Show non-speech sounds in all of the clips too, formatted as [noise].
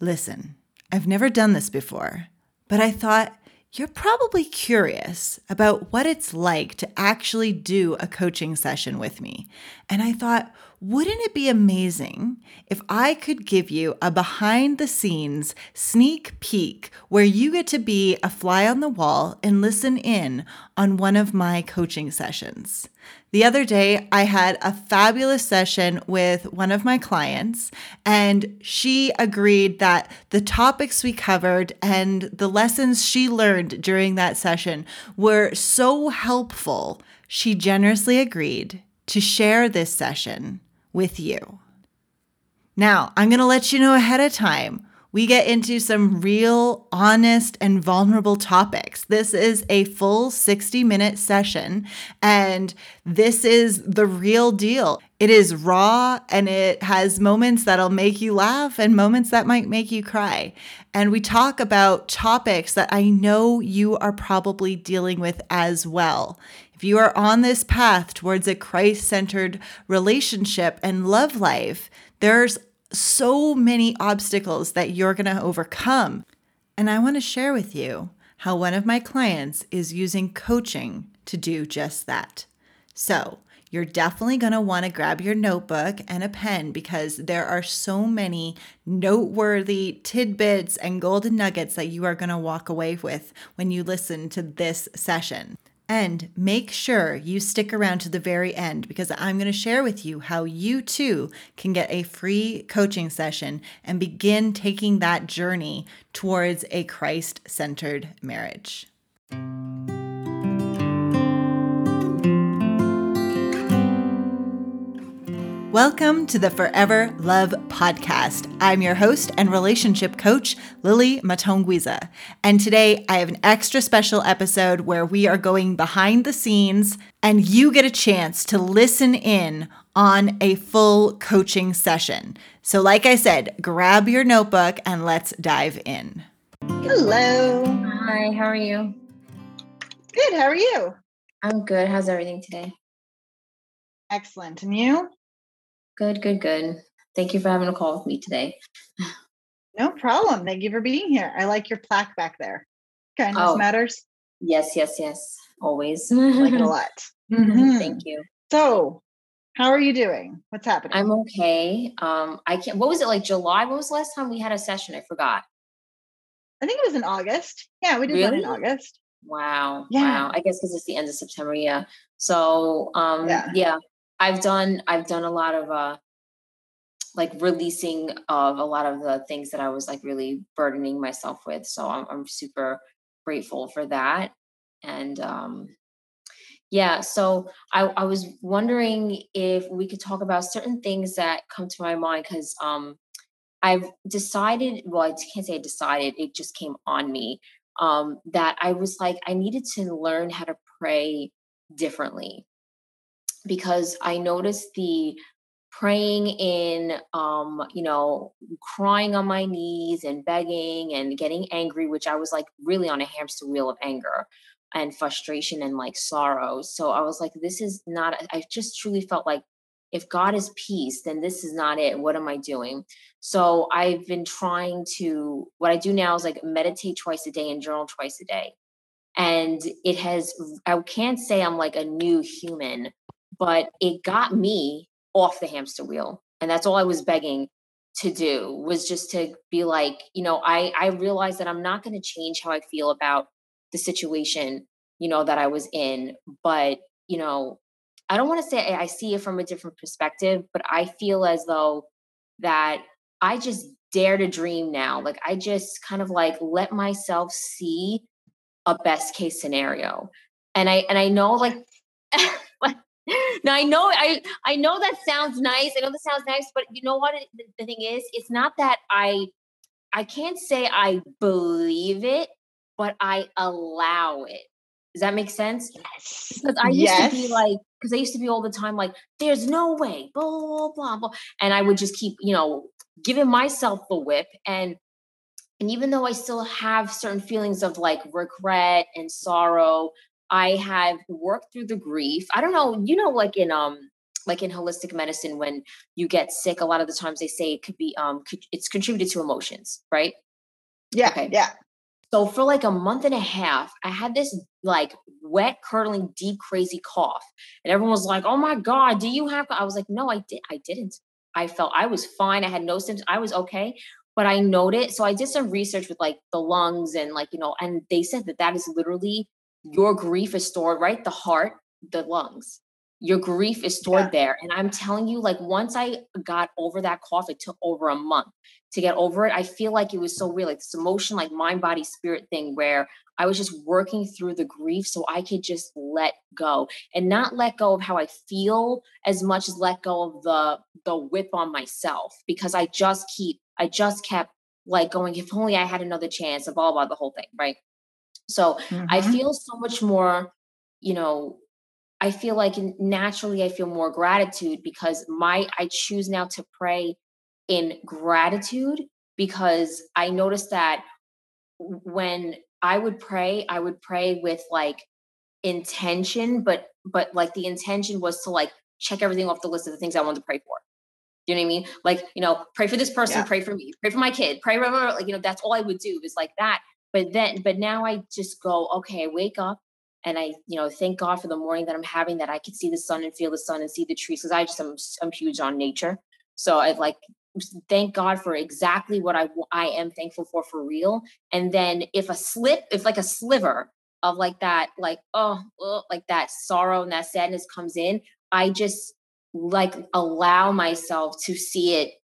Listen, I've never done this before, but I thought you're probably curious about what it's like to actually do a coaching session with me. And I thought, wouldn't it be amazing if I could give you a behind the scenes sneak peek where you get to be a fly on the wall and listen in on one of my coaching sessions? The other day, I had a fabulous session with one of my clients, and she agreed that the topics we covered and the lessons she learned during that session were so helpful. She generously agreed to share this session with you. Now, I'm going to let you know ahead of time. We get into some real, honest, and vulnerable topics. This is a full 60 minute session, and this is the real deal. It is raw and it has moments that'll make you laugh and moments that might make you cry. And we talk about topics that I know you are probably dealing with as well. If you are on this path towards a Christ centered relationship and love life, there's so many obstacles that you're going to overcome. And I want to share with you how one of my clients is using coaching to do just that. So, you're definitely going to want to grab your notebook and a pen because there are so many noteworthy tidbits and golden nuggets that you are going to walk away with when you listen to this session. And make sure you stick around to the very end because I'm going to share with you how you too can get a free coaching session and begin taking that journey towards a Christ centered marriage. Welcome to the Forever Love Podcast. I'm your host and relationship coach, Lily Matongwiza. And today I have an extra special episode where we are going behind the scenes and you get a chance to listen in on a full coaching session. So, like I said, grab your notebook and let's dive in. Hello. Hi, how are you? Good. How are you? I'm good. How's everything today? Excellent. And you? Good, good, good. Thank you for having a call with me today. No problem. Thank you for being here. I like your plaque back there. Kindness oh, matters. Yes, yes, yes. Always. like it a [laughs] lot. Mm-hmm. Thank you. So, how are you doing? What's happening? I'm okay. Um, I can't. What was it like? July? What was the last time we had a session? I forgot. I think it was in August. Yeah, we did really? in August. Wow. Yeah. Wow. I guess because it's the end of September. Yeah. So, um, yeah. yeah. I've done I've done a lot of uh like releasing of a lot of the things that I was like really burdening myself with. So I'm, I'm super grateful for that. And um, yeah, so I, I was wondering if we could talk about certain things that come to my mind because um, I've decided, well, I can't say I decided, it just came on me um, that I was like, I needed to learn how to pray differently because I noticed the praying in um you know crying on my knees and begging and getting angry which i was like really on a hamster wheel of anger and frustration and like sorrow. So i was like this is not i just truly felt like if god is peace then this is not it. What am i doing? So i've been trying to what i do now is like meditate twice a day and journal twice a day. And it has i can't say i'm like a new human but it got me off the hamster wheel and that's all i was begging to do was just to be like you know i i realized that i'm not going to change how i feel about the situation you know that i was in but you know i don't want to say i see it from a different perspective but i feel as though that i just dare to dream now like i just kind of like let myself see a best case scenario and i and i know like [laughs] now I know I I know that sounds nice. I know that sounds nice, but you know what the, the thing is? It's not that I I can't say I believe it, but I allow it. Does that make sense? Yes. Because I used yes. to be like, because I used to be all the time like, there's no way, blah, blah, blah, blah. And I would just keep, you know, giving myself the whip. And and even though I still have certain feelings of like regret and sorrow I have worked through the grief. I don't know, you know, like in um like in holistic medicine when you get sick a lot of the times they say it could be um it's contributed to emotions right? Yeah okay. yeah. So for like a month and a half i had this like wet curdling deep crazy cough and everyone was like oh my god do you have i was like no i did i didn't. I felt i was fine. I had no symptoms. I was okay but i noted so i did some research with like the lungs and like you know and they said that that is literally your grief is stored right the heart the lungs your grief is stored yeah. there. And I'm telling you, like once I got over that cough, it took over a month to get over it. I feel like it was so real, like this emotion, like mind, body, spirit thing where I was just working through the grief so I could just let go and not let go of how I feel as much as let go of the the whip on myself because I just keep I just kept like going, if only I had another chance of all about the whole thing, right? So mm-hmm. I feel so much more, you know, I feel like naturally I feel more gratitude because my I choose now to pray in gratitude because I noticed that when I would pray, I would pray with like intention, but but like the intention was to like check everything off the list of the things I wanted to pray for. You know what I mean? Like, you know, pray for this person, yeah. pray for me, pray for my kid, pray, blah, blah, blah. like, you know, that's all I would do is like that. But then, but now I just go, okay, I wake up, and I, you know, thank God for the morning that I'm having that I can see the sun and feel the sun and see the trees because I just am I'm huge on nature. So I like thank God for exactly what I I am thankful for for real. And then if a slip, if like a sliver of like that, like oh, oh like that sorrow and that sadness comes in, I just like allow myself to see it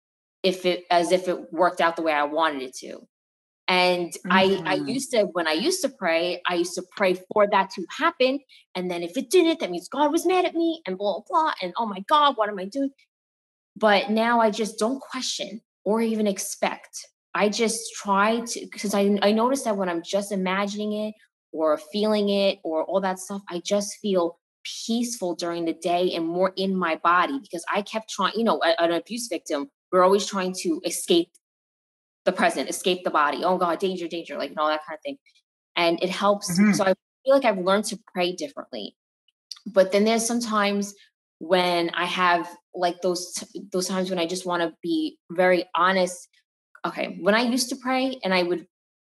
if it as if it worked out the way I wanted it to. And mm-hmm. I, I mm-hmm. used to, when I used to pray, I used to pray for that to happen. And then if it didn't, that means God was mad at me and blah, blah. And oh my God, what am I doing? But now I just don't question or even expect. I just try to, because I, I notice that when I'm just imagining it or feeling it or all that stuff, I just feel peaceful during the day and more in my body because I kept trying, you know, an abuse victim, we're always trying to escape the present, escape the body. Oh God, danger, danger, like and all that kind of thing. And it helps. Mm-hmm. So I feel like I've learned to pray differently. But then there's sometimes when I have like those those times when I just want to be very honest. Okay, when I used to pray and I would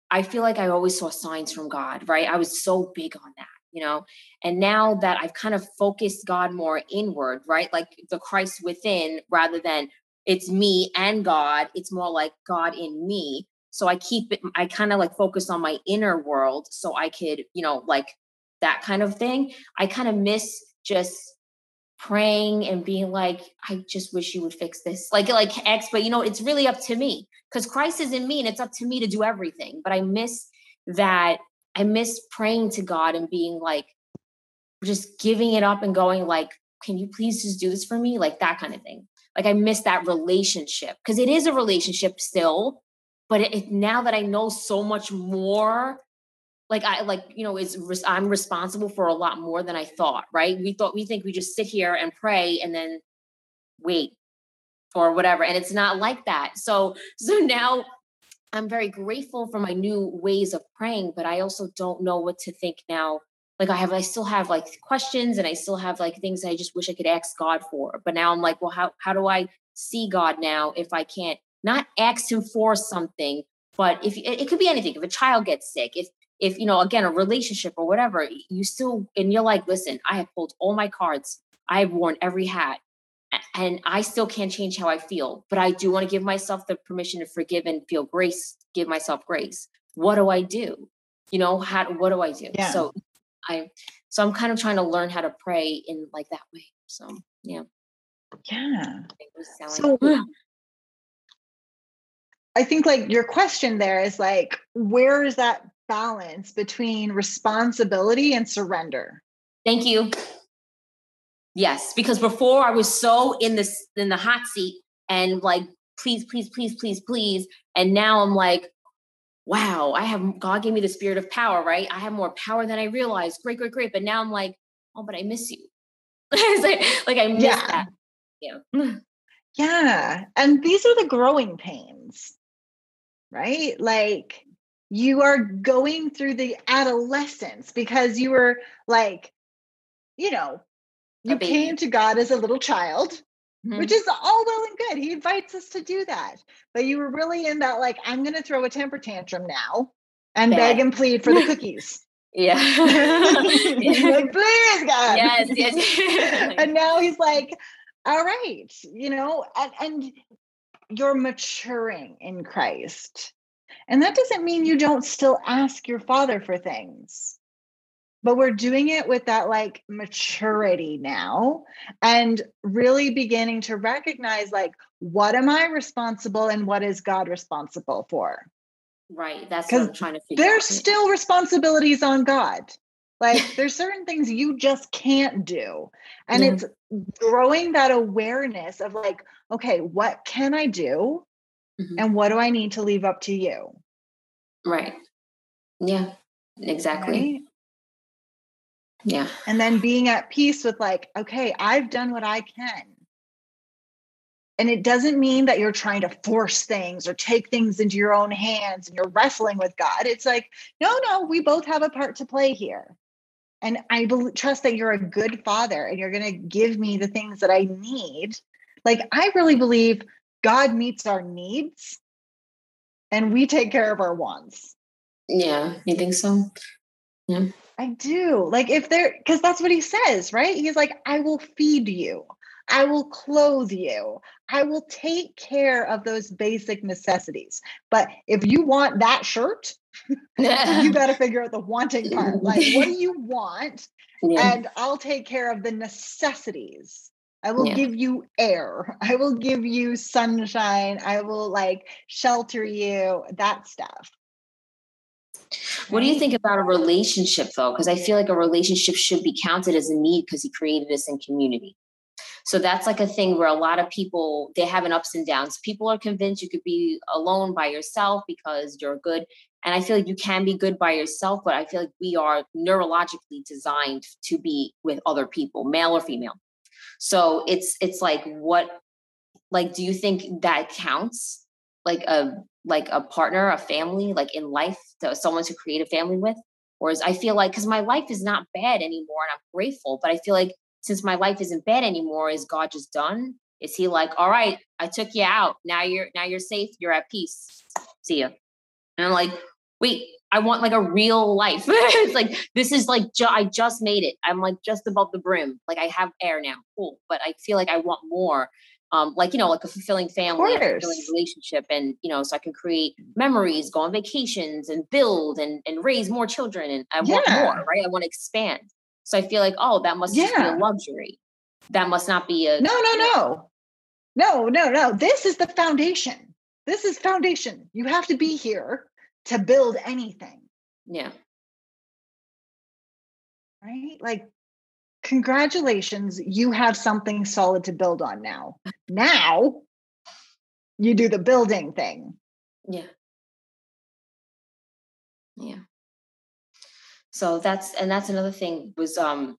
I feel like I always saw signs from God, right? I was so big on that, you know. And now that I've kind of focused God more inward, right? Like the Christ within rather than it's me and God. It's more like God in me. So I keep it, I kind of like focus on my inner world so I could, you know, like that kind of thing. I kind of miss just praying and being like, I just wish you would fix this. Like, like X, but you know, it's really up to me because Christ is in me and it's up to me to do everything. But I miss that. I miss praying to God and being like, just giving it up and going like, can you please just do this for me? Like that kind of thing like I miss that relationship because it is a relationship still, but it, it, now that I know so much more, like I like you know, it's I'm responsible for a lot more than I thought. Right? We thought we think we just sit here and pray and then wait or whatever, and it's not like that. So [laughs] so now I'm very grateful for my new ways of praying, but I also don't know what to think now like I have I still have like questions and I still have like things I just wish I could ask God for. But now I'm like, well, how how do I see God now if I can't not ask him for something, but if it, it could be anything. If a child gets sick, if if you know, again, a relationship or whatever, you still and you're like, listen, I have pulled all my cards, I have worn every hat, and I still can't change how I feel, but I do want to give myself the permission to forgive and feel grace, give myself grace. What do I do? You know, how what do I do? Yeah. So I so I'm kind of trying to learn how to pray in like that way. So yeah. Yeah. So I think like your question there is like, where is that balance between responsibility and surrender? Thank you. Yes, because before I was so in this in the hot seat and like, please, please, please, please, please. And now I'm like, wow, I have God gave me the spirit of power, right? I have more power than I realized. Great, great, great. But now I'm like, oh, but I miss you. [laughs] like, [laughs] like I miss yeah. that. Yeah. yeah. And these are the growing pains, right? Like you are going through the adolescence because you were like, you know, you came to God as a little child, mm-hmm. which is all well and good. He invites us to do that. But you were really in that, like, I'm going to throw a temper tantrum now and beg and plead for the [laughs] cookies. Yeah. [laughs] [laughs] like, please, God. Yes, yes. and now he's like, all right, you know, and, and you're maturing in Christ. And that doesn't mean you don't still ask your father for things but we're doing it with that like maturity now and really beginning to recognize like what am i responsible and what is god responsible for? Right that's what i'm trying to figure there's out. still responsibilities on god. Like there's certain things you just can't do. And it's growing that awareness of like okay what can i do mm-hmm. and what do i need to leave up to you? Right. Yeah exactly. Right? Yeah. And then being at peace with, like, okay, I've done what I can. And it doesn't mean that you're trying to force things or take things into your own hands and you're wrestling with God. It's like, no, no, we both have a part to play here. And I be- trust that you're a good father and you're going to give me the things that I need. Like, I really believe God meets our needs and we take care of our wants. Yeah, you think so? Yeah. I do. Like if they're because that's what he says, right? He's like, I will feed you. I will clothe you. I will take care of those basic necessities. But if you want that shirt, [laughs] you got to figure out the wanting part. Like, what do [laughs] you want? Yeah. And I'll take care of the necessities. I will yeah. give you air. I will give you sunshine. I will like shelter you, that stuff. What do you think about a relationship though? Because I feel like a relationship should be counted as a need because he created us in community. So that's like a thing where a lot of people they have an ups and downs. People are convinced you could be alone by yourself because you're good. And I feel like you can be good by yourself, but I feel like we are neurologically designed to be with other people, male or female. So it's it's like what like do you think that counts? Like a like a partner, a family, like in life, to someone to create a family with? Is I feel like because my life is not bad anymore and I'm grateful, but I feel like since my life isn't bad anymore, is God just done? Is he like, all right, I took you out. Now you're now you're safe, you're at peace. See you. And I'm like, wait, I want like a real life. [laughs] it's like this is like ju- I just made it. I'm like just above the brim. Like I have air now. Cool. But I feel like I want more um, like you know like a fulfilling family a fulfilling relationship and you know so i can create memories go on vacations and build and, and raise more children and i yeah. want more right? I want to expand. So i feel like oh that must yeah. just be a luxury. That must not be a no no no. No no no. This is the foundation. This is foundation. You have to be here to build anything. Yeah. Right? Like congratulations, you have something solid to build on now. Now you do the building thing. Yeah. Yeah. So that's and that's another thing was um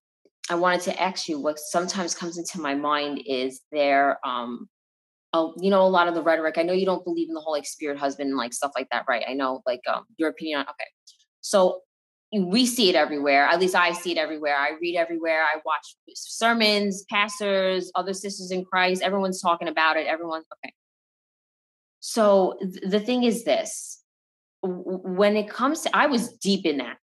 I wanted to ask you what sometimes comes into my mind is there um oh, you know, a lot of the rhetoric. I know you don't believe in the whole like spirit husband and like stuff like that, right? I know like um your opinion on okay. So we see it everywhere. At least I see it everywhere. I read everywhere. I watch sermons, pastors, other sisters in Christ. Everyone's talking about it. Everyone's okay. So th- the thing is this when it comes to, I was deep in that.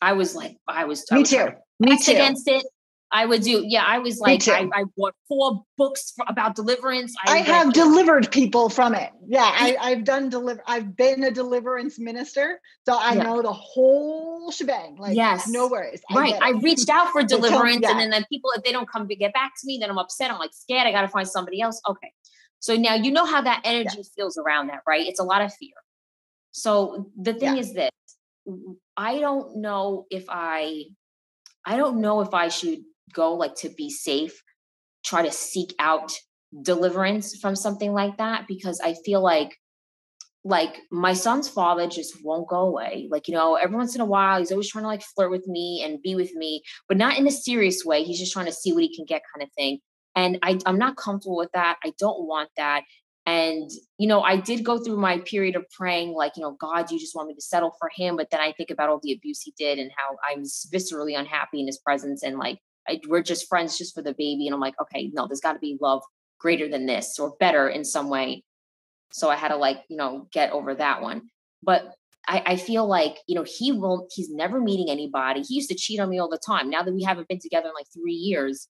I was like, I was, me I was too. Me too. Against it. I would do. Yeah, I was like, I, I bought four books for, about deliverance. I, I have delivered people from it. Yeah, I, have done deliver. I've been a deliverance minister, so I yeah. know the whole shebang. Like, yes, no worries. I right. I reached out for [laughs] deliverance, yeah. and then, then people, if they don't come to get back to me, then I'm upset. I'm like scared. I got to find somebody else. Okay. So now you know how that energy yeah. feels around that, right? It's a lot of fear. So the thing is this: I don't know if I, I don't know if I should go like to be safe try to seek out deliverance from something like that because i feel like like my son's father just won't go away like you know every once in a while he's always trying to like flirt with me and be with me but not in a serious way he's just trying to see what he can get kind of thing and I, i'm not comfortable with that i don't want that and, you know, I did go through my period of praying, like, you know, God, you just want me to settle for him. But then I think about all the abuse he did and how I'm viscerally unhappy in his presence. And like, I, we're just friends just for the baby. And I'm like, okay, no, there's got to be love greater than this or better in some way. So I had to like, you know, get over that one. But I, I feel like, you know, he won't, he's never meeting anybody. He used to cheat on me all the time. Now that we haven't been together in like three years,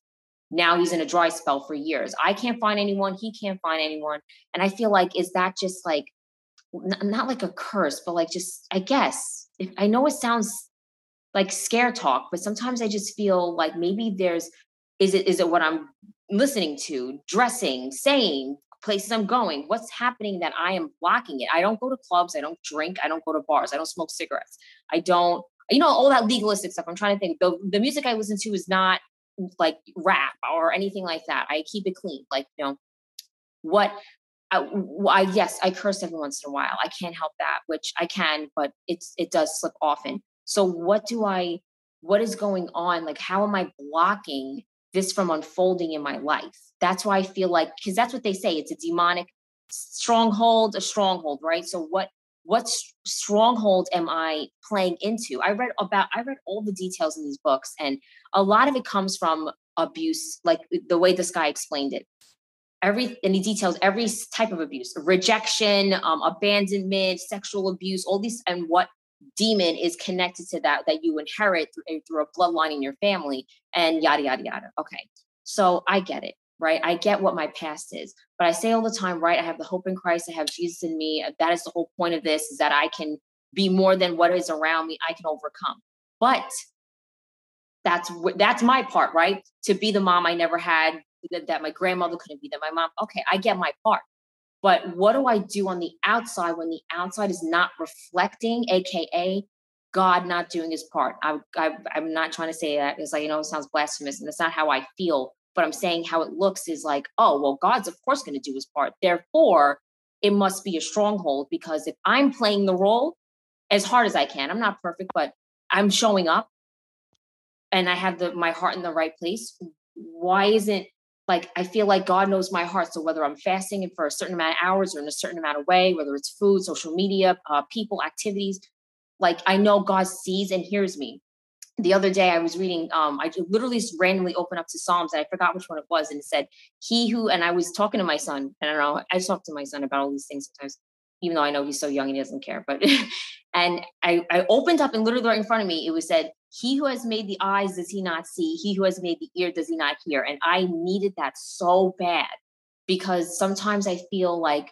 now he's in a dry spell for years. I can't find anyone. He can't find anyone. And I feel like, is that just like, not like a curse, but like just, I guess, if, I know it sounds like scare talk, but sometimes I just feel like maybe there's, is it, is it what I'm listening to, dressing, saying, places I'm going, what's happening that I am blocking it? I don't go to clubs, I don't drink, I don't go to bars, I don't smoke cigarettes, I don't, you know, all that legalistic stuff. I'm trying to think. The, the music I listen to is not like rap or anything like that. I keep it clean. Like, you know, what I, I, yes, I curse every once in a while. I can't help that, which I can, but it's it does slip often. So what do I what is going on? Like how am I blocking this from unfolding in my life? That's why I feel like because that's what they say. It's a demonic stronghold, a stronghold, right? So what what stronghold am I playing into? I read about I read all the details in these books, and a lot of it comes from abuse, like the way this guy explained it every and he details every type of abuse rejection um, abandonment sexual abuse all these and what demon is connected to that that you inherit through, eh, through a bloodline in your family and yada yada yada. Okay. So i get it right? I get what my past is but i say all the time right i have the hope in christ i have jesus in me that is the whole point of this is that i can be more than what is around me i can overcome. But that's that's my part right? To be the mom i never had that, that my grandmother couldn't be that my mom okay i get my part but what do i do on the outside when the outside is not reflecting aka god not doing his part? I, I i'm not trying to say that because like you know it sounds blasphemous and that's not how i feel but i'm saying how it looks is like oh well god's of course going to do his part. Therefore it must be a stronghold because if i'm playing the role as hard as i can i'm not perfect but i'm showing up and i have the my heart in the right place why isn't like I feel like God knows my heart. So whether I'm fasting and for a certain amount of hours or in a certain amount of way, whether it's food, social media, uh, people, activities, like I know God sees and hears me. The other day I was reading, um, I literally just randomly opened up to Psalms and I forgot which one it was, and it said, "He who," and I was talking to my son. and I don't know. I just talk to my son about all these things sometimes, even though I know he's so young and he doesn't care. But [laughs] and I I opened up and literally right in front of me it was said, he who has made the eyes does he not see? He who has made the ear does he not hear? And i needed that so bad because sometimes i feel like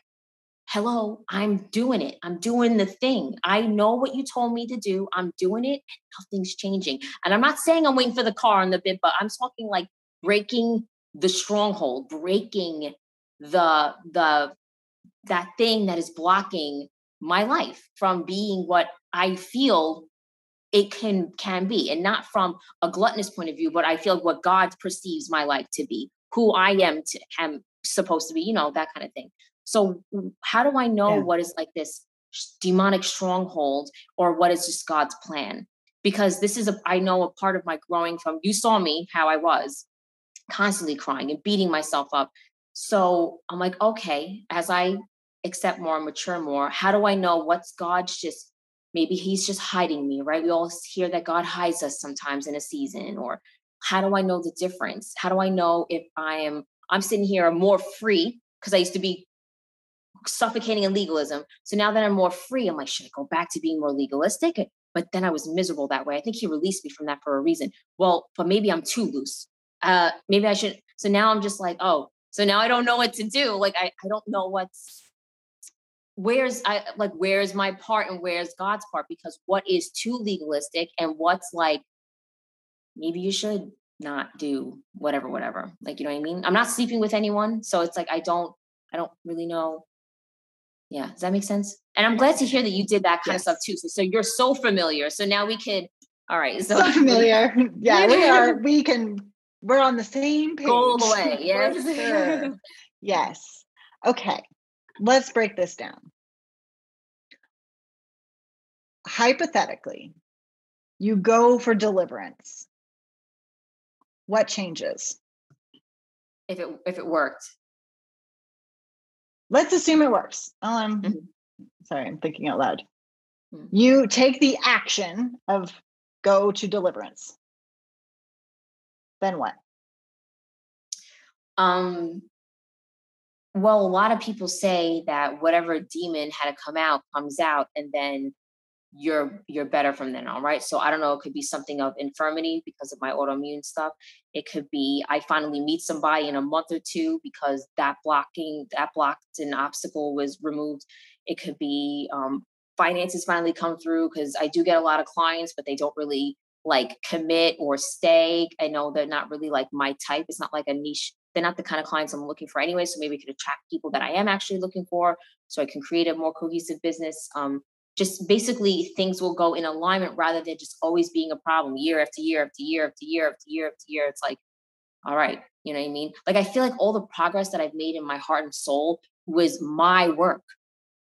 hello i'm doing it. I'm doing the thing. I know what you told me to do. I'm doing it and nothing's changing. And i'm not saying i'm waiting for the car on the bit but i'm talking like breaking the stronghold breaking the the that thing that is blocking my life from being what i feel it can can be and not from a gluttonous point of view but i feel what god perceives my life to be who i am to am supposed to be you know that kind of thing so how do i know yeah. what is like this demonic stronghold or what is just god's plan because this is a i know a part of my growing from you saw me how i was constantly crying and beating myself up so i'm like okay as i accept more and mature more how do i know what's god's just maybe he's just hiding me right? We all hear that god hides us sometimes in a season or how do i know the difference? How do i know if i am i'm sitting here more free because i used to be suffocating in legalism. So now that i'm more free i'm like should i go back to being more legalistic? But then i was miserable that way. I think he released me from that for a reason. Well but maybe i'm too loose. Uh maybe i should so now i'm just like oh so now i don't know what to do like i, I don't know what's where's I like where's my part and where's God's part? Because what is too legalistic and what's like maybe you should not do whatever, whatever. Like you know what I mean? I'm not sleeping with anyone. So it's like I don't I don't really know. Yeah, does that make sense? And I'm glad to hear that you did that kind yes. of stuff too. So, so you're so familiar. So now we could all right. So, so familiar. [laughs] Yeah, we are. We can. We're on the same page. Away. [laughs] Yes. Sure. [laughs] yes. Okay let's break this down. Hypothetically, you go for deliverance. What changes? If it if it worked. Let's assume it works. Um mm-hmm. sorry, I'm thinking out loud. Mm-hmm. You take the action of go to deliverance. Then what? Um, well, a lot of people say that whatever demon had to come out comes out, and then you're you're better from then on, right? So I don't know. It could be something of infirmity because of my autoimmune stuff. It could be I finally meet somebody in a month or two because that blocking that blocked an obstacle was removed. It could be um, finances finally come through because I do get a lot of clients, but they don't really like commit or stay. I know they're not really like my type. It's not like a niche. They're not the kind of clients I'm looking for anyway. So maybe we could attract people that I am actually looking for so I can create a more cohesive business. Um, just basically things will go in alignment rather than just always being a problem year after year after year after year after year after year. It's like, all right, you know what I mean? Like I feel like all the progress that I've made in my heart and soul was my work.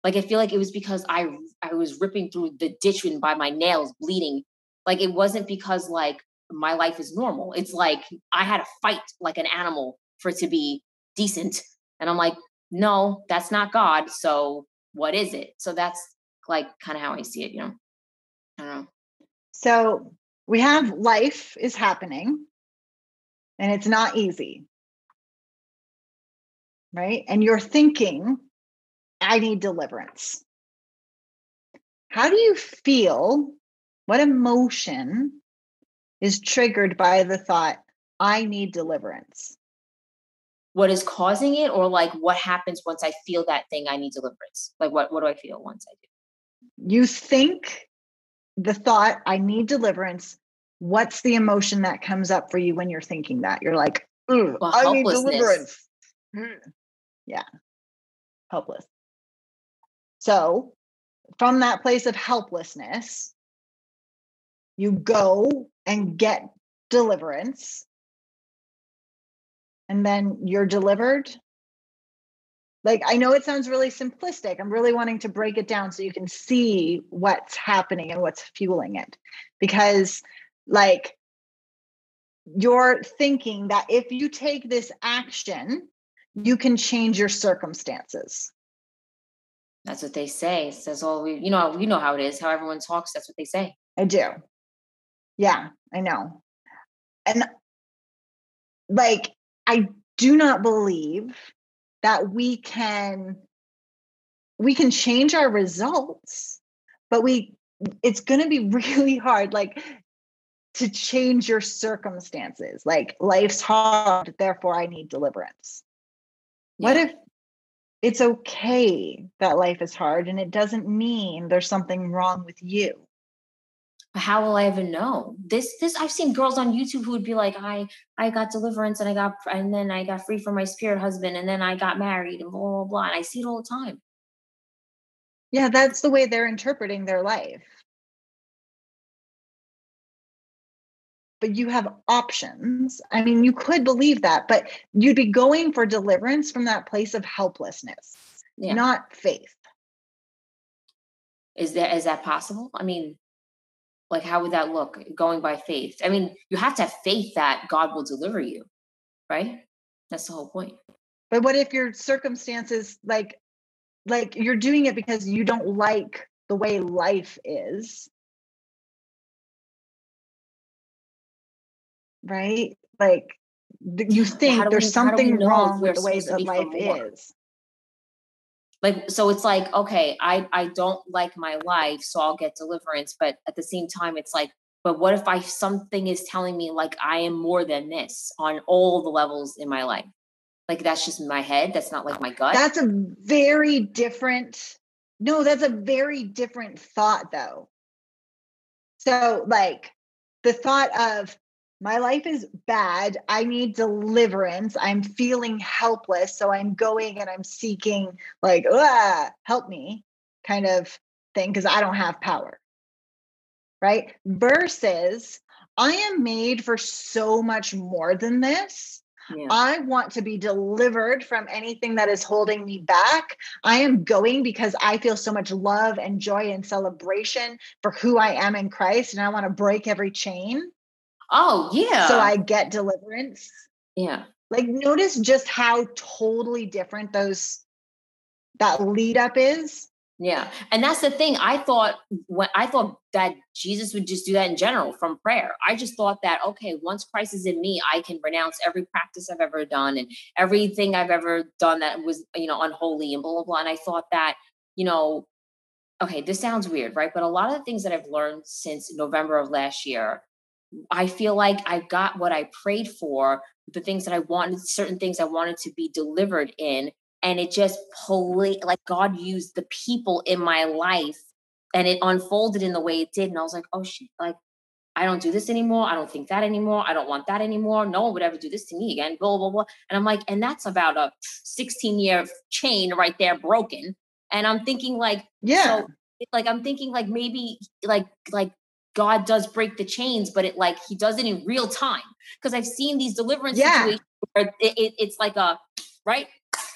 Like I feel like it was because I I was ripping through the ditch and by my nails bleeding like it wasn't because like my life is normal. It's like I had to fight like an animal for it to be decent. And I'm like, no, that's not God. So what is it? So that's like kind of how I see it, you know. I don't know. So we have life is happening and it's not easy. Right? And you're thinking, I need deliverance. How do you feel what emotion is triggered by the thought, I need deliverance? What is causing it, or like what happens once I feel that thing I need deliverance? Like what, what do I feel once I do? You think the thought, I need deliverance. What's the emotion that comes up for you when you're thinking that? You're like, well, I need deliverance. Mm. Yeah, helpless. So, from that place of helplessness, you go and get deliverance. And then you're delivered. Like i know it sounds really simplistic. I'm really wanting to break it down so you can see what's happening and what's fueling it. Because like you're thinking that if you take this action you can change your circumstances. That's what they say. It says all we you know you know how it is how everyone talks that's what they say. I do yeah, I know. And like, I do not believe that we can we can change our results but we it's going to be [laughs] really hard like to change your circumstances like life's hard therefore i need deliverance yeah. what if it's okay that life is hard and it doesn't mean there's something wrong with you how will I ever know? This this I've seen girls on YouTube who would be like, I I got deliverance and I got and then I got free from my spirit husband and then I got married and blah blah blah. And I see it all the time. Yeah, that's the way they're interpreting their life. But you have options. I mean, you could believe that, but you'd be going for deliverance from that place of helplessness, yeah. not faith. Is that is that possible? I mean, like how would that look going by faith? I mean you have to have faith that god will deliver you right? That's the whole point. But what if your circumstances like like you're doing it because you don't like the way life is? Right? Like you think there's we, something wrong with the way that life is like so it's like okay i i don't like my life so i'll get deliverance but at the same time it's like but what if i something is telling me like i am more than this on all the levels in my life? Like that's just my head that's not like my gut? That's a very different no that's a very different thought though. So like the thought of my life is bad. I need deliverance. I'm feeling helpless. So I'm going and I'm seeking, like, help me kind of thing, because I don't have power. Right. Versus, I am made for so much more than this. Yeah. I want to be delivered from anything that is holding me back. I am going because I feel so much love and joy and celebration for who I am in Christ. And I want to break every chain. Oh, yeah. So I get deliverance. Yeah. Like notice just how totally different those that lead up is. Yeah. And that's the thing. I thought when I thought that Jesus would just do that in general from prayer. I just thought that, okay, once Christ is in me, I can renounce every practice I've ever done and everything I've ever done that was, you know, unholy and blah, blah, blah. And I thought that, you know, okay, this sounds weird, right? But a lot of the things that I've learned since November of last year, I feel like I got what I prayed for, the things that I wanted, certain things I wanted to be delivered in and it just pulled like God used the people in my life and it unfolded in the way it did. And I was like, oh shit, like I don't do this anymore. I don't think that anymore. I don't want that anymore. No one would ever do this to me again. Blah, blah, blah. And I'm like, and that's about a 16 year chain right there broken. And I'm thinking like, yeah, so, like I'm thinking like maybe like like God does break the chains, but it like he does it in real time. Because I've seen these deliverance yeah. situations where it, it, it's like a right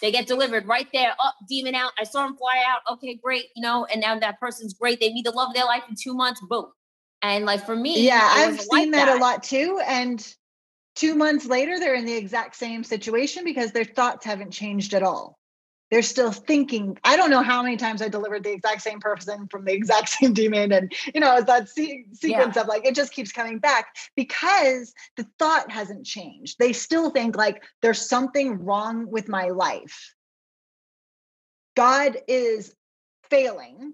they get delivered right there. Up, oh, demon out. I saw him fly out. Okay, great. You know, and now that person's great. They meet the love of their life in two months. Boom. And like for me, yeah, I've seen like that, that a lot too. And two months later, they're in the exact same situation because their thoughts haven't changed at all they're still thinking. I don't know how many times i delivered the exact same person from the exact [laughs] same demon. And you know it's that se- sequence yeah. of like it just keeps coming back because the thought hasn't changed. They still think like there's something wrong with my life. God is failing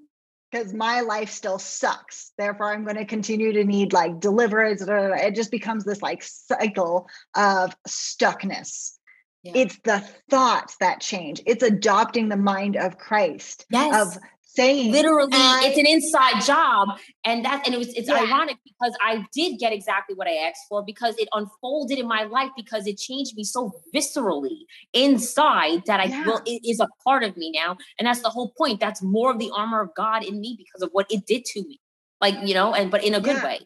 because my life still sucks. Therefore i'm going to continue to need like deliverance. It just becomes this like cycle of stuckness yeah. It's the thoughts that change. It's adopting the mind of Christ. Yes. Of saying literally it's an inside job. And that and it was it's yeah. ironic because I did get exactly what I asked for because it unfolded in my life because it changed me so viscerally inside that I yeah. will it is a part of me now. And that's the whole point. That's more of the armor of God in me because of what it did to me. Like, you know, and but in a good way.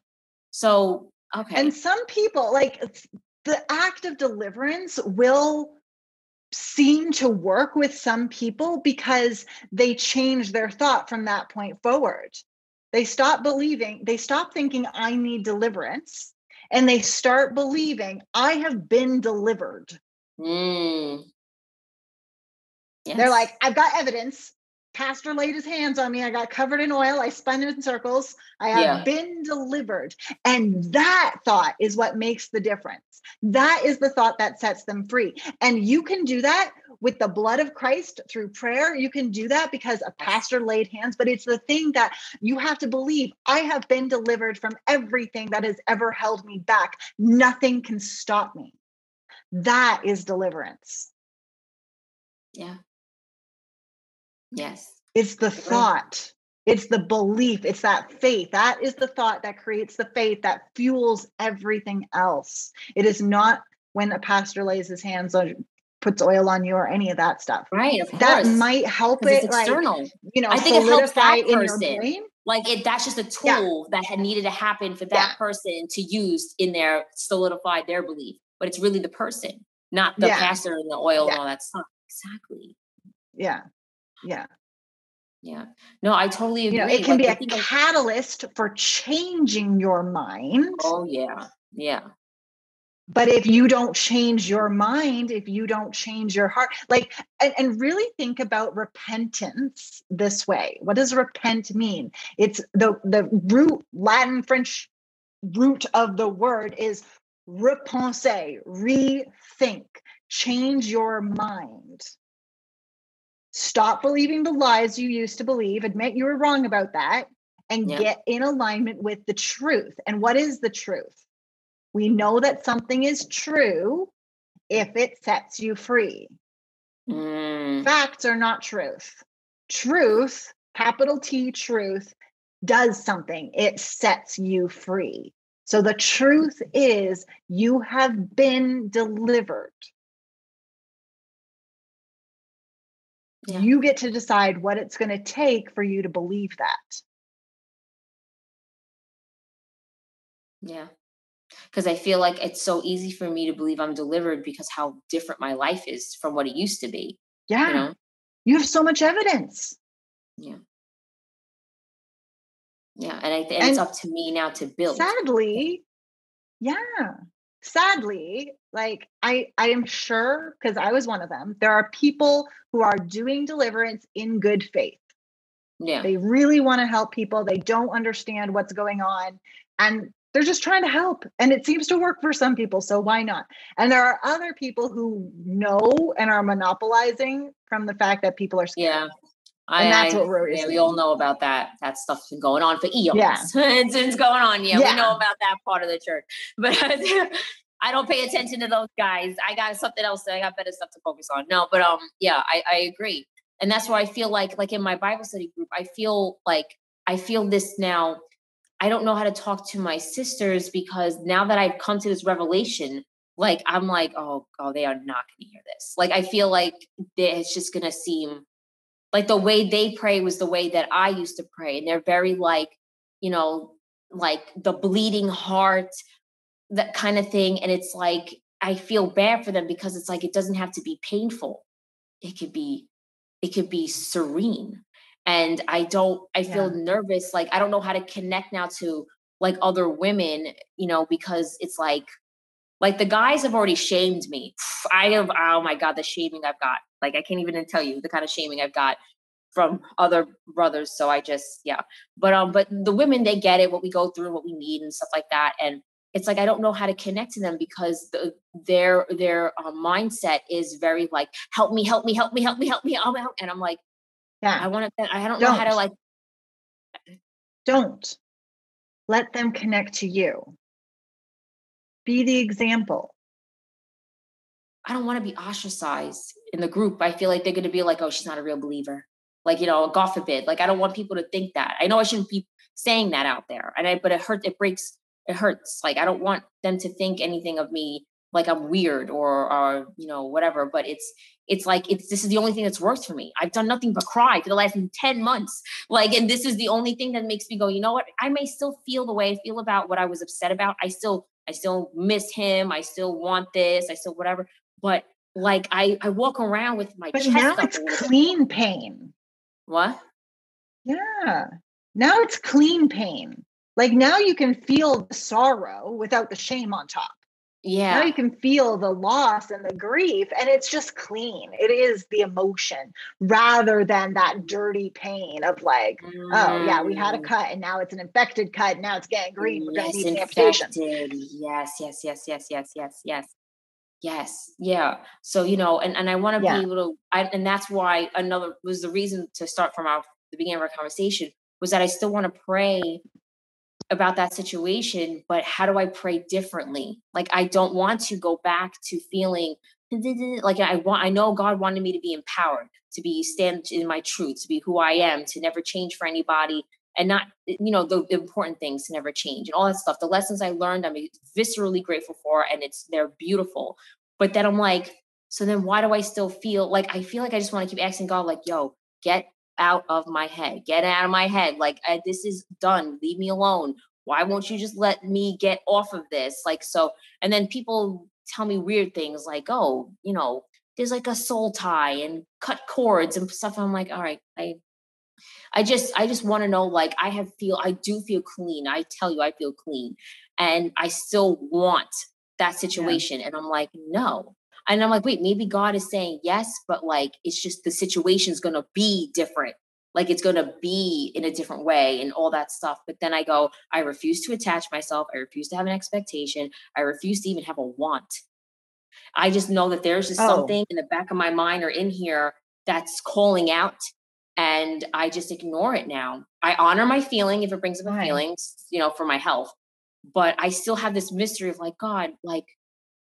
So okay. And some people like the act of deliverance will seem to work with some people because they change their thought from that point forward. They stop believing, they stop thinking, I need deliverance, and they start believing, I have been delivered. Mm. Yes. They're like, I've got evidence pastor laid his hands on me. I got covered in oil. I spun in circles. I have yeah. been delivered. And that thought is what makes the difference. That is the thought that sets them free. And you can do that with the blood of Christ through prayer. You can do that because a pastor laid hands, but it's the thing that you have to believe. I have been delivered from everything that has ever held me back. Nothing can stop me. That is deliverance. Yeah. Yes. It's the thought. It's the belief. It's that faith. That is the thought that creates the faith that fuels everything else. It is not when a pastor lays his hands on puts oil on you or any of that stuff. Right. that might help it. external. Like, you know, I think it helps that person. Like it, that's just a tool yeah. that had needed to happen for that yeah. person to use in their solidify their belief. But it's really the person, not the yeah. pastor and the oil and all that stuff. Exactly. Yeah yeah. Yeah. No i totally agree you know, it can like, be a catalyst for changing your mind. Oh yeah. Yeah. But if you don't change your mind if you don't change your heart like and, and, really think about repentance this way. What does repent mean? It's the the root latin french root of the word is repenser rethink change your mind Stop believing the lies you used to believe, admit you were wrong about that, and get in alignment with the truth. And what is the truth? We know that something is true if it sets you free. Mm. Facts are not truth. Truth, capital T, truth, does something, it sets you free. So the truth is, you have been delivered. Yeah. You get to decide what it's going to take for you to believe that. Yeah. Because I feel like it's so easy for me to believe I'm delivered because how different my life is from what it used to be. Yeah. You, know? you have so much evidence. Yeah. Yeah. And, I, and, and it's up to me now to build. Sadly, yeah. Sadly, like i i am sure because i was one of them there are people who are doing deliverance in good faith Yeah. They really want to help people. They don't understand what's going on. And they're just trying to help. And it seems to work for some people. So why not? And there are other people who know and are monopolizing from the fact that people are scared. Yeah. I, and that's I, what we're yeah, we all know about that. That stuff's been going on for eons. Yeah. [laughs] it's, it's going on. Yeah, yeah, we know about that part of the church. [laughs] But [laughs] I don't pay attention to those guys. I got something else. I got better stuff to focus on. No, but um, yeah, I, I agree. And that's why I feel like, like in my Bible study group, I feel like I feel this now. I don't know how to talk to my sisters because now that I've come to this revelation, like I'm like, oh, oh, they are not going to hear this. Like I feel like it's just going to seem like the way they pray was the way that I used to pray. And they're very like, you know, like the bleeding heart, that kind of thing. And it's like, I feel bad for them because it's like, it doesn't have to be painful. It could be, it could be serene. And I don't, I feel yeah. nervous. Like, I don't know how to connect now to like other women, you know, because it's like, like the guys have already shamed me. I have, oh my God, the shaming I've got. Like I can't even tell you the kind of shaming I've got from other brothers. So I just, yeah. But um, but the women they get it, what we go through, what we need, and stuff like that. And it's like I don't know how to connect to them because the, their their uh, mindset is very like help me, help me, help me, help me, help me, help me, and I'm like, yeah, I want to. I don't, don't know how to like. Don't let them connect to you. Be the example. I don't want to be ostracized in the group. I feel like they're going to be like, oh, she's not a real believer. Like, you know, God forbid. Like, I don't want people to think that. I know I shouldn't be saying that out there. And I, but it hurts, it breaks, it hurts. Like, I don't want them to think anything of me like I'm weird or, or, you know, whatever. But it's, it's like, it's, this is the only thing that's worked for me. I've done nothing but cry for the last [laughs] 10 months. Like, and this is the only thing that makes me go, you know what? I may still feel the way I feel about what I was upset about. I still, I still miss him. I still want this. I still whatever. But like I, I walk around with my but now it's clean pain. What? Yeah. Now it's clean pain. Like now you can feel the sorrow without the shame on top. Yeah. Now you can feel the loss and the grief, and it's just clean. It is the emotion rather than that dirty pain of like, mm. oh, yeah, we had a mm. cut and now it's an infected cut. and Now it's getting green. We're yes, going to need amputation. Yes, yes, yes, yes, yes, yes, yes. Yes. Yeah. So, you know, and, and I want to yeah. be able to, I, and that's why another was the reason to start from our, the beginning of our conversation was that I still want to pray about that situation, but how do I pray differently? Like, I don't want to go back to feeling like I want, I know God wanted me to be empowered, to be stand in my truth, to be who I am, to never change for anybody, and not eh, you know the, important things to never change and all that stuff the lessons i learned i'm viscerally grateful for and it's they're beautiful but then i'm like so then why do i still feel like i feel like i just want to keep asking god like yo get out of my head. Get out of my head. Like I, this is done. Leave me alone. Why won't you just let me get off of this? Like so and then people tell me weird things like oh you know there's like a soul tie and cut cords and stuff. I'm like all right i I just I just want to know like I have feel I do feel clean. I tell you I feel clean. And I still want that situation. Yeah. and I'm like no. And I'm like wait, maybe God is saying yes, but like it's just the situation's going to be different. Like it's going to be in a different way and all that stuff. But then I go I refuse to attach myself. I refuse to have an expectation. I refuse to even have a want. I just know that there's just oh. something in the back of my mind or in here that's calling out and I just ignore it now. I honor my feeling if it brings up a feelings, you know, for my health. But I still have this mystery of like, God, like,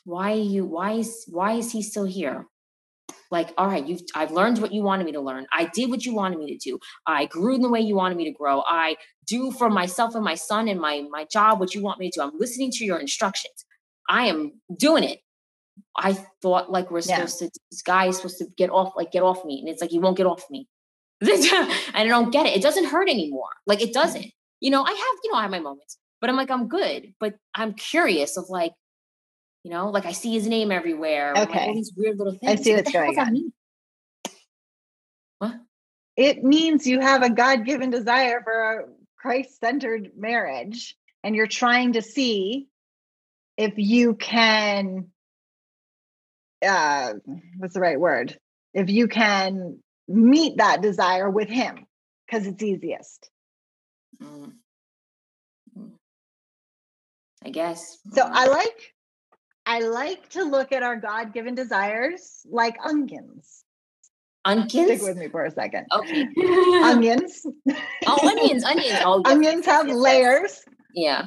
why are you, why is, why is he still here? Like, all right, you've, I've learned what you wanted me to learn. I did what you wanted me to do. I grew in the way you wanted me to grow. I do for myself and my son and my, my job what you want me to do. I'm listening to your instructions. I am doing it. I thought like we're yeah. supposed to, this guy is supposed to get off, like get off me. And it's like, he won't get off me. [laughs] and I don't get it. It doesn't hurt anymore. Like it doesn't. You know, I have, you know, I have my moments, but I'm like, I'm good. But I'm curious of like, you know, like I see his name everywhere. Okay. Like all these weird little things. I see what's what going on. What? It means you have a God given desire for a Christ centered marriage and you're trying to see if you can, uh, what's the right word? If you can meet that desire with him because it's easiest. Mm. I guess. So I like I like to look at our God-given desires like onions. Onions? Stick with me for a second. Okay. [laughs] onions. oh, onions, onions. Oh, yes, [laughs] onions have yes, layers. Yeah.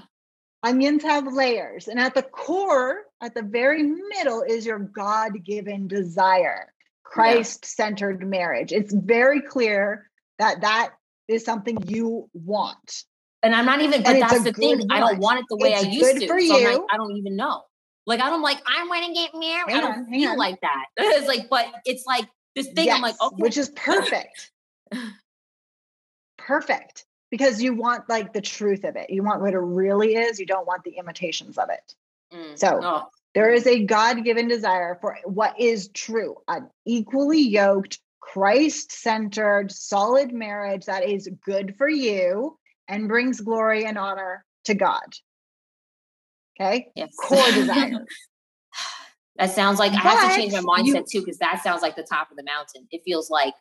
Onions have layers. And at the core, at the very middle, is your God given desire, Christ centered yeah. marriage. It's very clear that that is something you want. And I'm not even, but and that's the thing. Want. I don't want it the way it's I used to. For so you. Like, I don't even know. Like, I don't like, I want to get married. Hang I don't on, feel on. like that. [laughs] it's like, but it's like this thing. Yes, I'm like, okay. Which is perfect. [laughs] perfect because you want like the truth of it. You want what it really is. You don't want the imitations of it. Mm. So oh. there is a God given desire for what is true, an equally yoked, Christ centered, solid marriage that is good for you and brings glory and honor to God. Okay. Yes. Core desire. [laughs] that sounds like but I have to change my mindset you, too, because that sounds like the top of the mountain. It feels like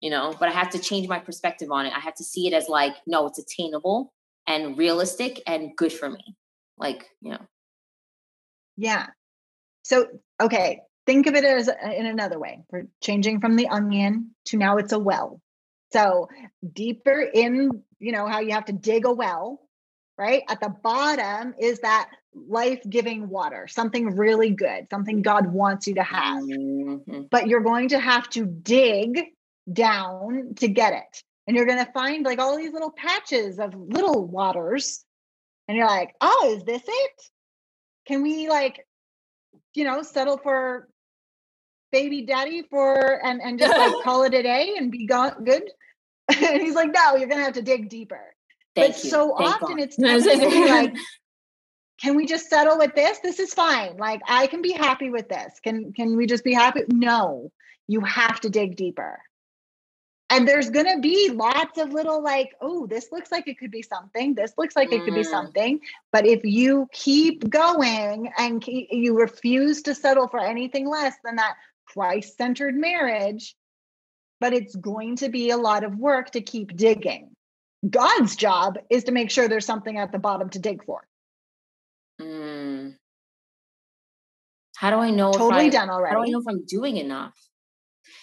you know, but I have to change my perspective on it. I have to see it as like, no, it's attainable and realistic and good for me. Like, you know. Yeah. So, okay, think of it as uh, in another way. We're changing from the onion to now it's a well. So, deeper in, you know, how you have to dig a well, right? At the bottom is that life giving water, something really good, something God wants you to have. Mm-hmm. But you're going to have to dig down to get it. And you're going to find like all these little patches of little waters. And you're like, oh, is this it? Can we like, you know, settle for baby daddy for and and just like [laughs] call it a day and be gone good? [laughs] and he's like, no, you're gonna have to dig deeper. Thank but you. so Thank often God. it's [laughs] like, can we just settle with this? This is fine. Like I can be happy with this. Can can we just be happy? No, you have to dig deeper and there's going to be lots of little like oh this looks like it could be something this looks like it could be mm. something but if you keep going and keep, you refuse to settle for anything less than that christ-centered marriage but it's going to be a lot of work to keep digging god's job is to make sure there's something at the bottom to dig for mm. how do i know totally I, done already how do i know if i'm doing enough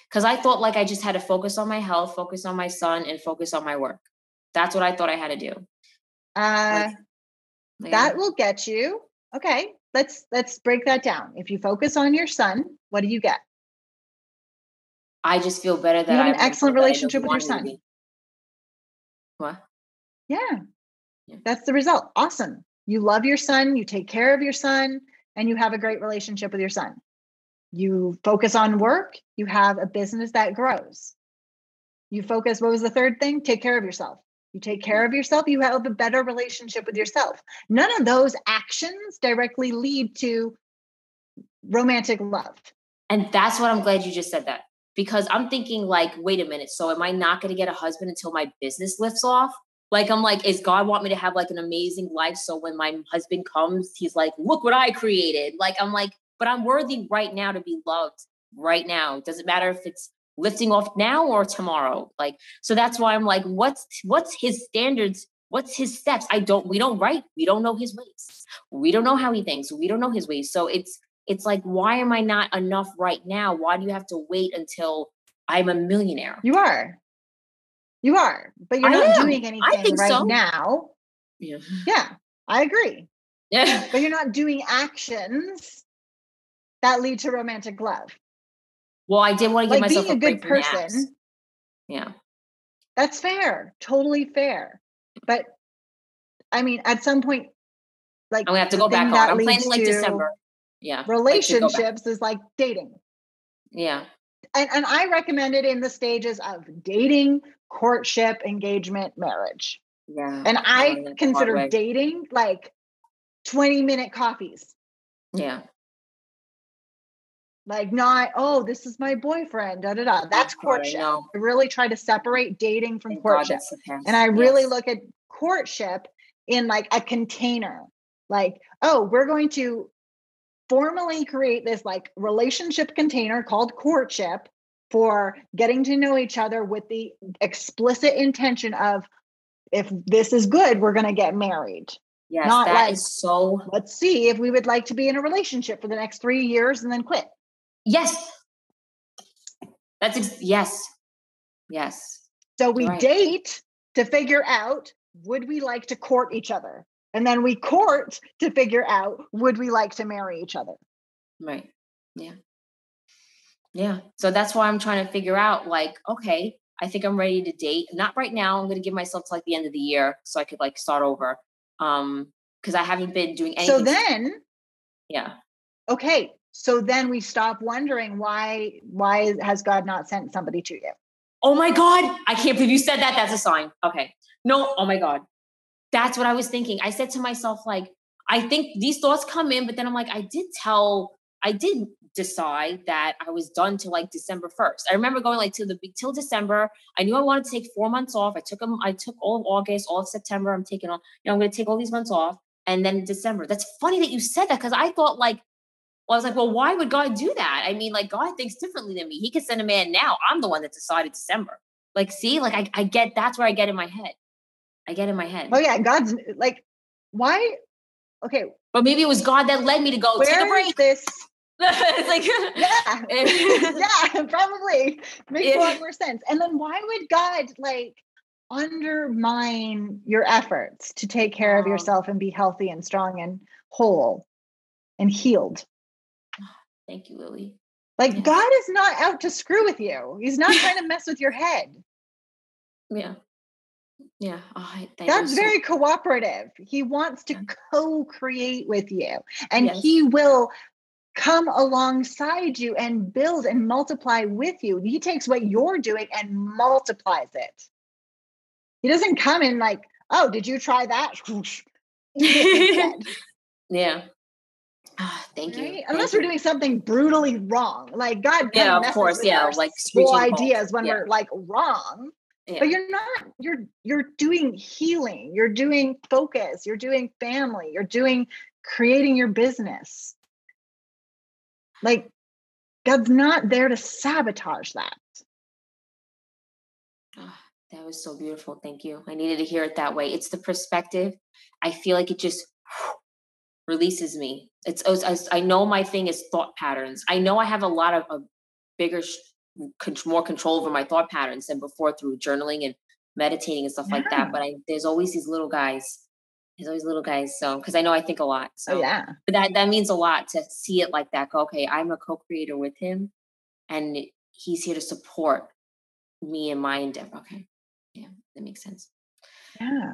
because I thought like I just had to focus on my health, focus on my son, and focus on my work. That's what I thought I had to do. Uh, like, that will get you. Okay, let's let's break that down. If you focus on your son, what do you get? I just feel better that you have an excellent relationship with your son. What? Yeah. yeah, that's the result. Awesome. You love your son. You take care of your son, and you have a great relationship with your son you focus on work, you have a business that grows. You focus, what was the third thing? Take care of yourself. You take care mm-hmm. of yourself, you have a better relationship with yourself. None of those actions directly lead to romantic love. And that's what I'm glad you just said that because I'm thinking, like, wait a minute. So, am I not going to get a husband until my business lifts off? Like, I'm like, is God want me to have like an amazing life? So, when my husband comes, he's like, look what I created. Like, I'm like, but I'm worthy right now to be loved right now. Doesn't matter if it's lifting off now or tomorrow. Like, so that's why I'm like, what's what's his standards? What's his steps? I don't, we don't write, we don't know his ways. We don't know how he thinks. We don't know his ways. So it's it's like, why am I not enough right now? Why do you have to wait until I'm a millionaire? You are. You are, but you're I not am. doing anything right so. now. Yeah. Yeah, I agree. Yeah. But you're not doing actions that lead to romantic love. Well, I did want to give like myself being a, a good person. Yeah. That's fair. Totally fair. But I mean, at some point, like we have to go back on. I'm planning like December. Yeah. Relationships like is like dating. Yeah. And, and I recommend it in the stages of dating, courtship, engagement, marriage. Yeah. And I consider dating like 20 minute coffees. Yeah like not oh this is my boyfriend da da da that's courtship I, I really try to separate dating from Thank courtship and i really yes. look at courtship in like a container like oh we're going to formally create this like relationship container called courtship for getting to know each other with the explicit intention of if this is good, we're going to get married. Yes, Not that like, is so. Let's see if we would like to be in a relationship for the next three years and then quit. Yes. That's ex- yes. Yes. So we right. date to figure out would we like to court each other? And then we court to figure out would we like to marry each other? Right. Yeah. Yeah. So that's why I'm trying to figure out like, okay, I think I'm ready to date. Not right now. I'm going to give myself to like the end of the year so I could like start over. Um, because I haven't been doing anything. So then, yeah. Okay. So then we stop wondering why why has God not sent somebody to you? Oh my God. I can't believe you said that. That's a sign. Okay. No, oh my God. That's what I was thinking. I said to myself, like, I think these thoughts come in, but then I'm like, I did tell, I did decide that I was done till like December 1st. I remember going like till the till December. I knew I wanted to take four months off. I took them, I took all of August, all of September. I'm taking all, you know, I'm gonna take all these months off. And then December. That's funny that you said that because I thought like, well, I was like, well, why would God do that? I mean, like God thinks differently than me. He could send a man now. I'm the one that decided December. Like, see, like I, I get that's where I get in my head. I get in my head. Oh yeah, God's like, why? Okay, but maybe it was God that led me to go Where take a break. This [laughs] it's like yeah, [laughs] [laughs] yeah, probably makes a lot more sense. And then why would God like undermine your efforts to take care of yourself and be healthy and strong and whole and healed? [sighs] Thank you, Lily. Like yeah. God is not out to screw with you. He's not trying to mess with your head. Yeah. Yeah. Oh, so- very cooperative. He wants to co-create with you and yes. he will come alongside you and build and multiply with you. He takes what you're doing and multiplies it. He doesn't come in like, oh, did you try that? [laughs] [laughs] yeah. Oh, thank right? you. Unless we're doing something brutally wrong. Like God yeah, of course, yeah, like whole ideas when yeah. we're like wrong. Yeah. But you're not, you're you're doing healing, you're doing focus, you're doing family, you're doing creating your business. Like, God's not there to sabotage that. Oh, that was so beautiful. Thank you. I needed to hear it that way. It's the perspective. I feel like it just [sighs] releases me. It's, oh, it's I know my thing is thought patterns. I know I have a lot of a bigger, more control over my thought patterns than before through journaling and meditating and stuff yeah. like that. But I, there's always these little guys There's always little guys. So, because I know I think a lot. Oh, so, oh, yeah. But that, that means a lot to see it like that. Go, okay, I'm a co creator with him and he's here to support me and my endeavor. Okay. Yeah, that makes sense. Yeah.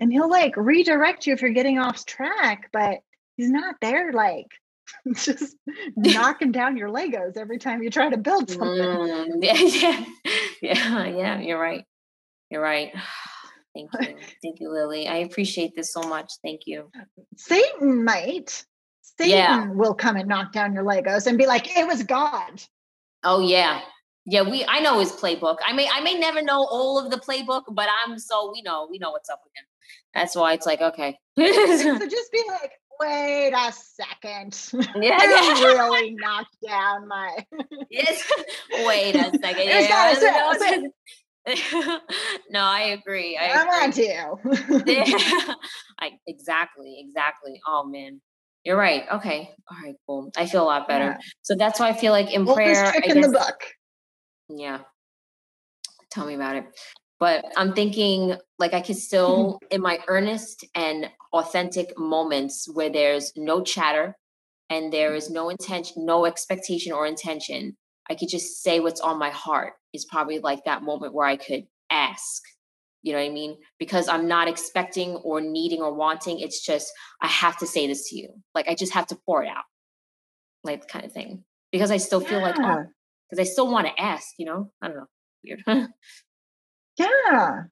And he'll like redirect you if you're getting off track, but he's not there like [laughs] just [laughs] knocking down your Legos every time you try to build something. Mm, yeah, [laughs] yeah, yeah, yeah, you're right. You're right. [sighs] Thank you. Thank you, Lily. I appreciate this so much. Thank you. Satan might. Satan yeah. will come and knock down your Legos and be like, it was God. Oh yeah. Yeah, we I know his playbook. I may I may never know all of the playbook, but I'm so we know, we know what's up with him. That's why it's like, okay. so just be like, wait a second. [laughs] Yeah, yeah. really knocked down my [laughs] Yes. Wait a second. [laughs] Yeah, no, I agree. I am on to you. I exactly, exactly. Oh man. You're right. Okay. All right, cool. I feel a lot better. Yeah. So that's why I feel like in prayer. Trick I in the book. Yeah. Tell me about it. But I'm thinking like I could mm-hmm. still, in my earnest and authentic moments where there's no chatter and there is no intention, no expectation or intention, I could just say what's on my heart is probably like that moment where I could ask. You know what I mean? Because I'm not expecting or needing or wanting. It's just, I have to say this to you. Like, I just have to pour it out, like, kind of thing. Because I still feel like, oh, because I still want to ask, you know? I don't know. Weird. [laughs] yeah.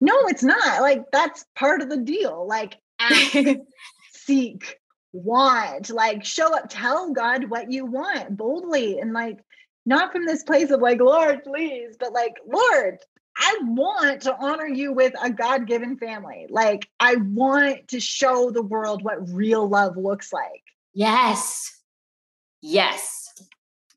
No, it's not. Like, that's part of the deal. Like, ask, [laughs] seek, want, like, show up, tell God what you want boldly and like, not from this place of like, Lord, please, but like, Lord, I want to honor you with a God given family. Like, I want to show the world what real love looks like. Yes. Yes.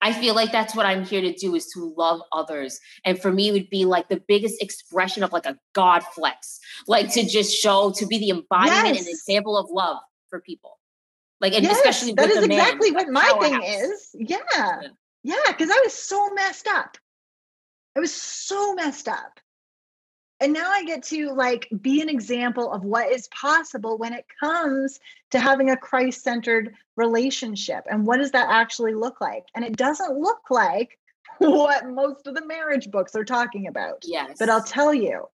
I feel like that's what I'm here to do is to love others. And for me, it would be like the biggest expression of like a God flex, like to just show, to be the embodiment yes. and example of love for people. Like, and yes, especially that is exactly what my thing is. Yeah. Yeah. Cause I was so messed up. I was so messed up. And now I get to like be an example of what is possible when it comes to having a Christ centered relationship. And what does that actually look like? And it doesn't look like [laughs] what most of the marriage books are talking about. Yes. But I'll tell you,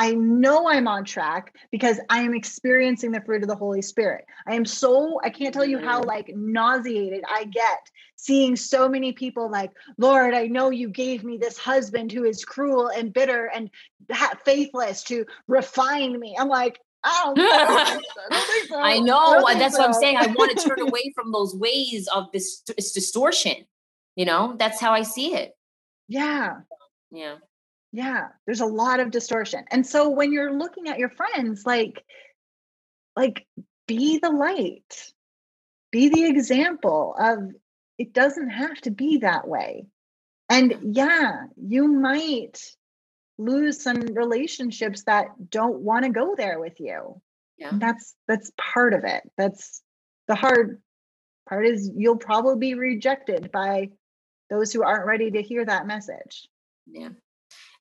I know I'm on track because I am experiencing the fruit of the Holy Spirit. I am so, I can't tell you how mm-hmm. like nauseated I get seeing so many people like, Lord, I know you gave me this husband who is cruel and bitter and faithless to refine me. I'm like, I don't, [laughs] I, so. I know. I that's so. what I'm saying. I want to turn [laughs] away from those ways of this, this distortion. You know, that's how I see it. Yeah. Yeah. Yeah, there's a lot of distortion. And so when you're looking at your friends, like, like be the light, be the example of it doesn't have to be that way. And yeah, you might lose some relationships that don't want to go there with you. Yeah. And that's that's part of it. That's the hard part is you'll probably be rejected by those who aren't ready to hear that message. Yeah.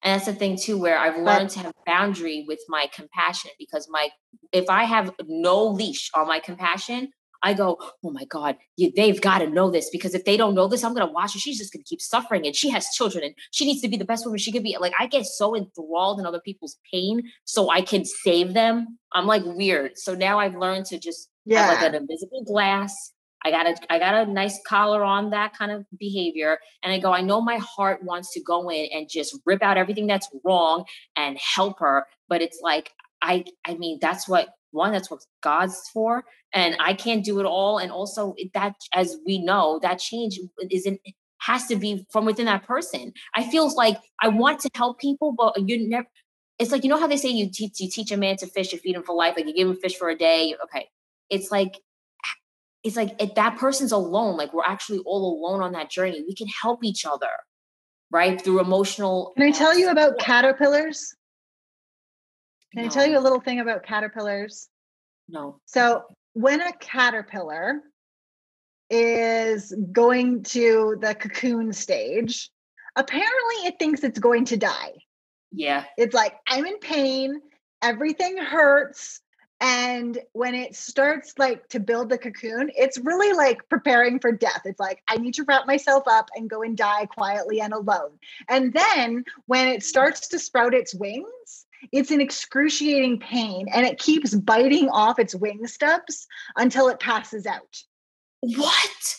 And that's the thing too, where I've learned but, to have boundary with my compassion because my if I have no leash on my compassion, I go, oh my God, they've got to know this because if they don't know this, I'm going to watch her. She's just going to keep suffering and she has children and she needs to be the best woman she could be. Like, I get so enthralled in other people's pain so I can save them. I'm like weird. So now I've learned to just yeah. have like an invisible glass I got a I got a nice collar on that kind of behavior. And I go, I know my heart wants to go in and just rip out everything that's wrong and help her. But it's like, I I mean, that's what one, that's what God's for. And I can't do it all. And also that as we know, that change isn't has to be from within that person. I feel like I want to help people, but you never it's like you know how they say you teach you teach a man to fish, you feed him for life, like you give him fish for a day. Okay. It's like it's like if that person's alone, like we're actually all alone on that journey. We can help each other, right? Through emotional. Can I uh, tell you about caterpillars? Can no. I tell you a little thing about caterpillars? No. So when a caterpillar is going to the cocoon stage, apparently it thinks it's going to die. Yeah. It's like, I'm in pain. Everything hurts and when it starts like to build the cocoon it's really like preparing for death. It's like i need to wrap myself up and go and die quietly and alone. And then when it starts to sprout its wings it's in excruciating pain and it keeps biting off its wing stubs until it passes out. What?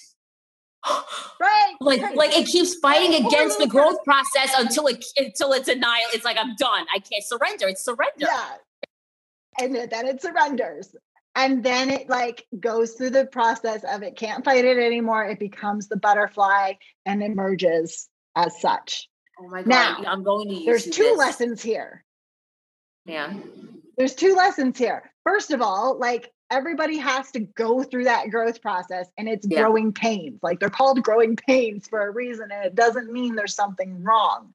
[gasps] Right like right. like it keeps fighting against the growth process until it until it's annihil it's like i'm done. I can't surrender it's surrender. Yeah and then it surrenders. And then it like goes through the process of it can't fight it anymore it becomes the butterfly and emerges as such. Oh my god now, i'm going to there's two this. lessons here. Yeah. There's two lessons here. First of all like everybody has to go through that growth process and it's yeah. growing pains. Like they're called growing pains for a reason and it doesn't mean there's something wrong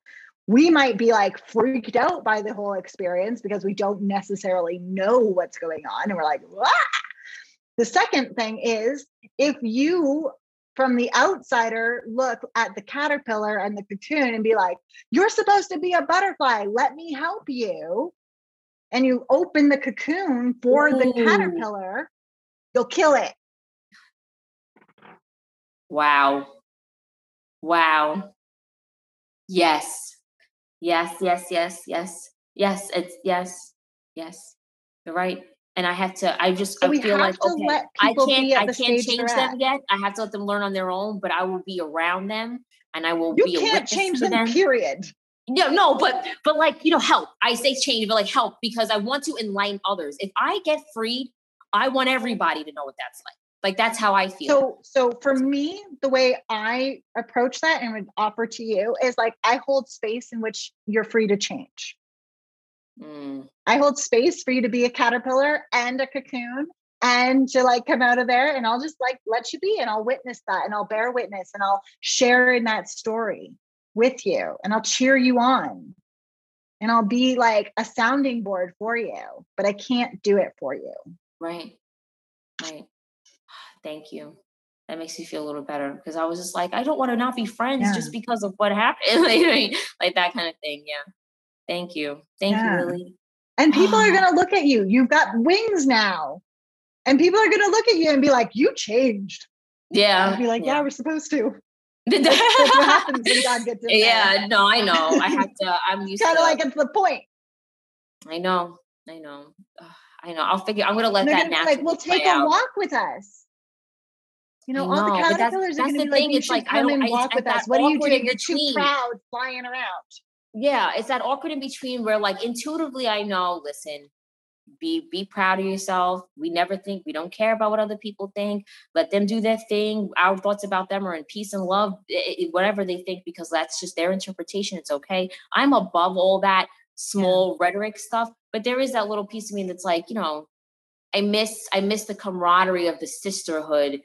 we might be like freaked out by the whole experience because we don't necessarily know what's going on and we're like Wah! the second thing is if you from the outsider look at the caterpillar and the cocoon and be like you're supposed to be a butterfly. Let me help you and you open the cocoon for Ooh. the caterpillar you'll kill it. Wow. Wow. Yes Yes, yes, yes, yes, yes. It's yes, yes. You're right. And I have to. I just. So I feel like okay. I can't. I can't change them yet. I have to let them learn on their own. But I will be around them, and I will you be. You can't change them, them. Period. No, no, but but like you know, help. I say change, but like help because I want to enlighten others. If I get freed, I want everybody to know what that's like. Like that's how I feel. So so for me, the way I approach that and would offer to you is like I hold space in which you're free to change. Mm. I hold space for you to be a caterpillar and a cocoon and to like come out of there and I'll just like let you be and I'll witness that and I'll bear witness and I'll share in that story with you and I'll cheer you on and I'll be like a sounding board for you, but I can't do it for you. Right. Right. Thank you. That makes me feel a little better because I was just like, I don't want to not be friends yeah. just because of what happened. [laughs] like, that kind of thing. Yeah. Thank you. Thank yeah. you, Lily. And people are [sighs] going to look at you. You've got wings now. And people are going to look at you and be like, you changed. Yeah. And be like, yeah, yeah we're supposed to. [laughs] that's, that's what happens when God [laughs] gets in Yeah, no, I know. I have to, I'm used kind of like it's the point. I know. I know. I know. I'll figure, I'm going to let that naturally like, we'll take a out. walk with us. You know, know all the caterpillars that's, are going to be like, it's like, come and walk with us. What are you doing? You're too proud flying around. Yeah, it's that awkward in between where like intuitively I know, listen, be be proud of yourself we never think we don't care about what other people think let them do their thing our thoughts about them are in peace and love it, whatever they think because that's just their interpretation it's okay i'm above all that small yeah. rhetoric stuff but there is that little piece of me that's like you know i miss i miss the camaraderie of the sisterhood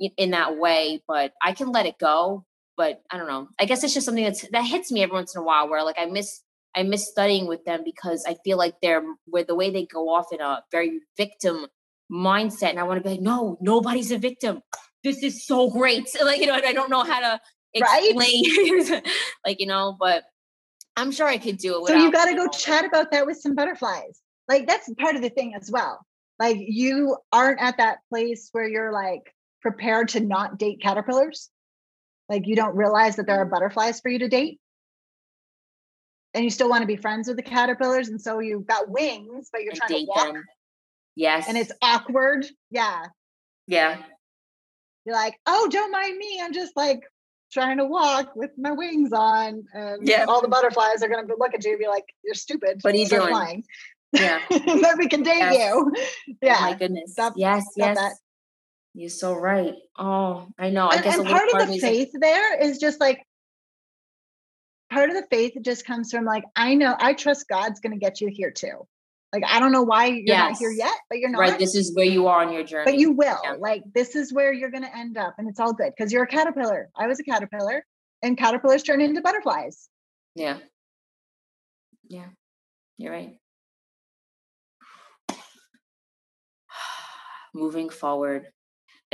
in, that way but i can let it go but i don't know i guess it's just something that's that hits me every once in a while where like i miss I miss studying with them because I feel like they're where the way they go off in a very victim mindset. And I want to be like, no, nobody's a victim. This is so great. [laughs] Like, you know, I don't know how to explain, right? [laughs] like, you know, but I'm sure I could do it. So you got to go chat about that with some butterflies. Like, that's part of the thing as well. Like, you aren't at that place where you're like prepared to not date caterpillars. Like, you don't realize that there are butterflies for you to date? And you still want to be friends with the caterpillars and so you've got wings but you're and trying to walk? them. yes. And it's awkward? Yeah. Yeah. You're like oh don't mind me i'm just like trying to walk with my wings on and yeah. all the butterflies are going to look at you and be like you're stupid. What are you doing flying. yeah. [laughs] Then we can date yes. you. Yeah [laughs] oh my goodness. Stop, yes stop yes. that. You're so right. Oh i know i and, guess and part of the faith like, there is just like part of the faith just comes from like i know i trust god's going to get you here too. Like i don't know why you're yes. not here yet but you're not. right this is where you are on your journey. but you will yeah. like this is where you're going to end up and it's all good because you're a caterpillar i was a caterpillar and caterpillars turn into butterflies. Yeah. Yeah you're right. [sighs] Moving forward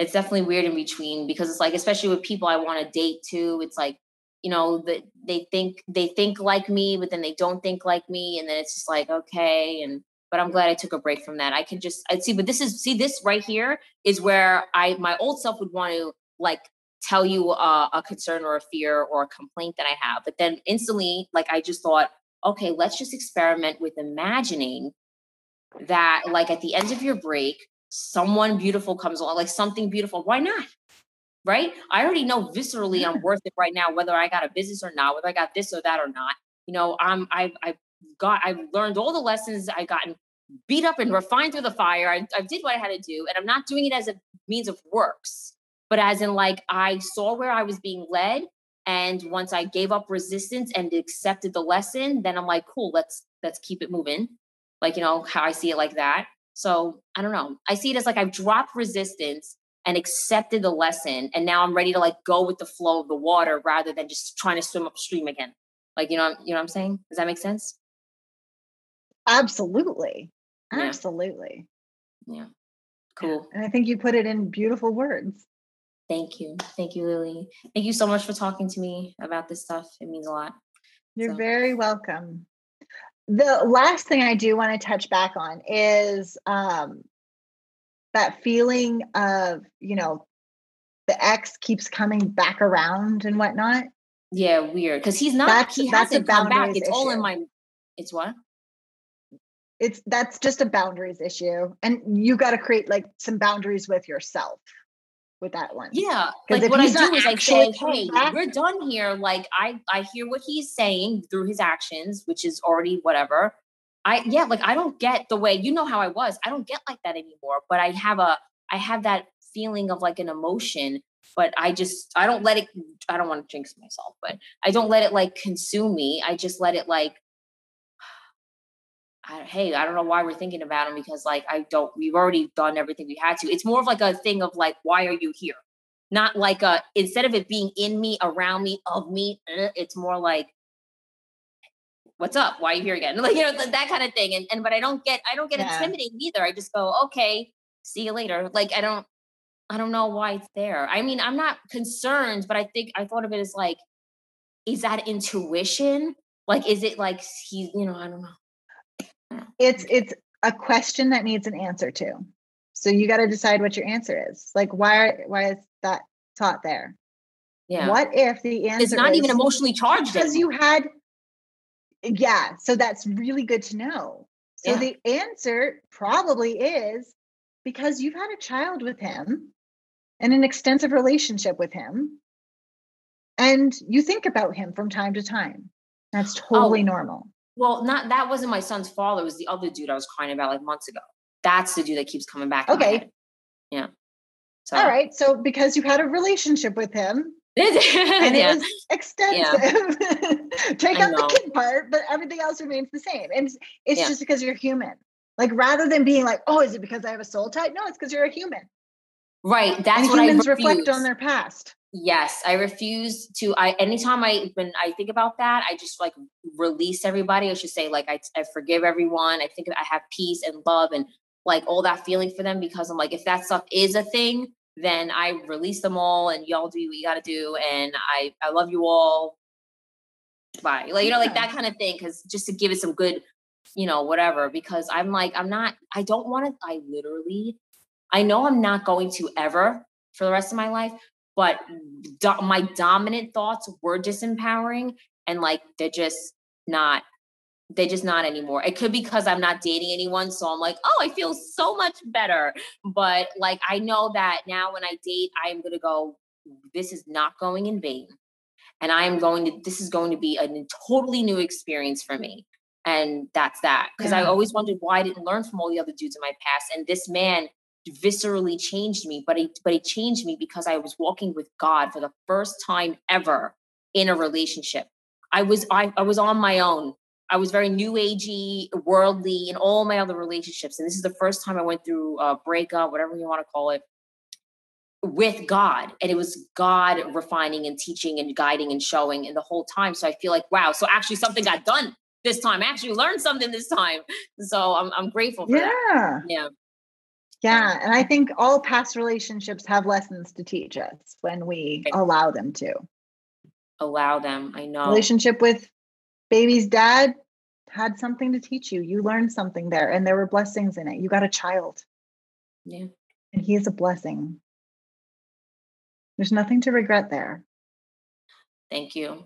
it's definitely weird in between because it's like especially with people i want to date too it's like you know that they think they think like me but then they don't think like me and then it's just like okay and but i'm glad i took a break from that. I can just i see but this is see this right here is where i my old self would want to like tell you a, a concern or a fear or a complaint that i have but then instantly like i just thought okay let's just experiment with imagining that like at the end of your break someone beautiful comes along like something beautiful why not right? I already know viscerally I'm worth it right now, whether I got a business or not, whether I got this or that or not. You know, I'm I've I've got I've learned all the lessons I've gotten beat up and refined through the fire. I, I did what I had to do, and I'm not doing it as a means of works, but as in like I saw where I was being led. And once I gave up resistance and accepted the lesson, then I'm like, cool, let's let's keep it moving. Like, you know, how I see it like that. So I don't know. I see it as like I've dropped resistance and accepted the lesson and now i'm ready to like go with the flow of the water rather than just trying to swim upstream again. Like you know you know what i'm saying? Does that make sense? Absolutely. Yeah. absolutely. Yeah cool. and i think you put it in beautiful words. Thank you. Thank you lily. Thank you so much for talking to me about this stuff. It means a lot. You're so. very welcome the last thing i do want to touch back on is um, that feeling of you know the ex keeps coming back around and whatnot. Yeah weird because he's not that's, he that's hasn't come back it's issue. all in my it's what? It's that's just a boundaries issue and you got to create like some boundaries with yourself with that one yeah like what i do is i say hey back, we're done here like i i hear what he's saying through his actions which is already whatever I yeah, like I don't get the way you know how I was. I don't get like that anymore. But I have a I have that feeling of like an emotion, but I just I don't let it I don't want to jinx myself, but I don't let it like consume me. I just let it like I, hey, I don't know why we're thinking about him because like I don't. We've already done everything we had to. It's more of like a thing of like, why are you here? Not like a instead of it being in me, around me, of me. Eh, it's more like what's up? Why are you here again? [laughs] Like, you know, that kind of thing. And, and, but I don't get, I don't get yeah. intimidated either. I just go, okay, see you later. Like, I don't, I don't know why it's there. I mean, I'm not concerned, but I think I thought of it as like, is that intuition? Like, is it like he's, you know, I don't know. It's, it's a question that needs an answer to. So you got to decide what your answer is. Like, why, why is that taught there? Yeah. What if the answer it's not even emotionally charged because you had yeah, so that's really good to know. So yeah. the answer probably is because you've had a child with him and an extensive relationship with him and you think about him from time to time. That's oh. totally oh, normal. Well, not that wasn't my son's father, it was the other dude I was crying about like months ago. That's the dude that keeps coming back. Okay. Yeah. So. All right. So because you had a relationship with him, [laughs] and yeah. it is extensive. Yeah. [laughs] Take out the kid part, but everything else remains the same. And it's, it's yeah. just because you're human. Like rather than being like, oh, is it because I have a soul tie? No, it's because you're a human. Right. That's and what humans reflect on their past. Yes, I refuse to. I anytime I when I think about that, I just like release everybody. I should say like I I forgive everyone. I think I have peace and love and like all that feeling for them because I'm like if that stuff is a thing, then I release them all and y'all do what you got to do. And I, I love you all. Bye. Like, you know, like that kind of thing. Cause just to give it some good, you know, whatever, because I'm like, I'm not, I don't want to, I literally, I know I'm not going to ever for the rest of my life, but do, my dominant thoughts were disempowering and like they're just not they just not anymore. It could be because I'm not dating anyone. So I'm like, oh, I feel so much better. But like, I know that now when I date, I'm going to go, this is not going in vain. And I am going to, this is going to be a totally new experience for me. And that's that. Because yeah. I always wondered why I didn't learn from all the other dudes in my past. And this man viscerally changed me, but it but he changed me because I was walking with God for the first time ever in a relationship. I was I, I was on my own I was very new agey, worldly in all my other relationships. And this is the first time I went through a breakup, whatever you want to call it, with God. And it was God refining and teaching and guiding and showing and the whole time. So I feel like, wow, so actually something got done this time. I actually learned something this time. So I'm, I'm grateful for yeah. that. Yeah. Yeah. And I think all past relationships have lessons to teach us when we allow them to. Allow them. I know. Relationship with baby's dad had something to teach you. You learned something there and there were blessings in it. You got a child. Yeah. And he is a blessing. There's nothing to regret there. Thank you.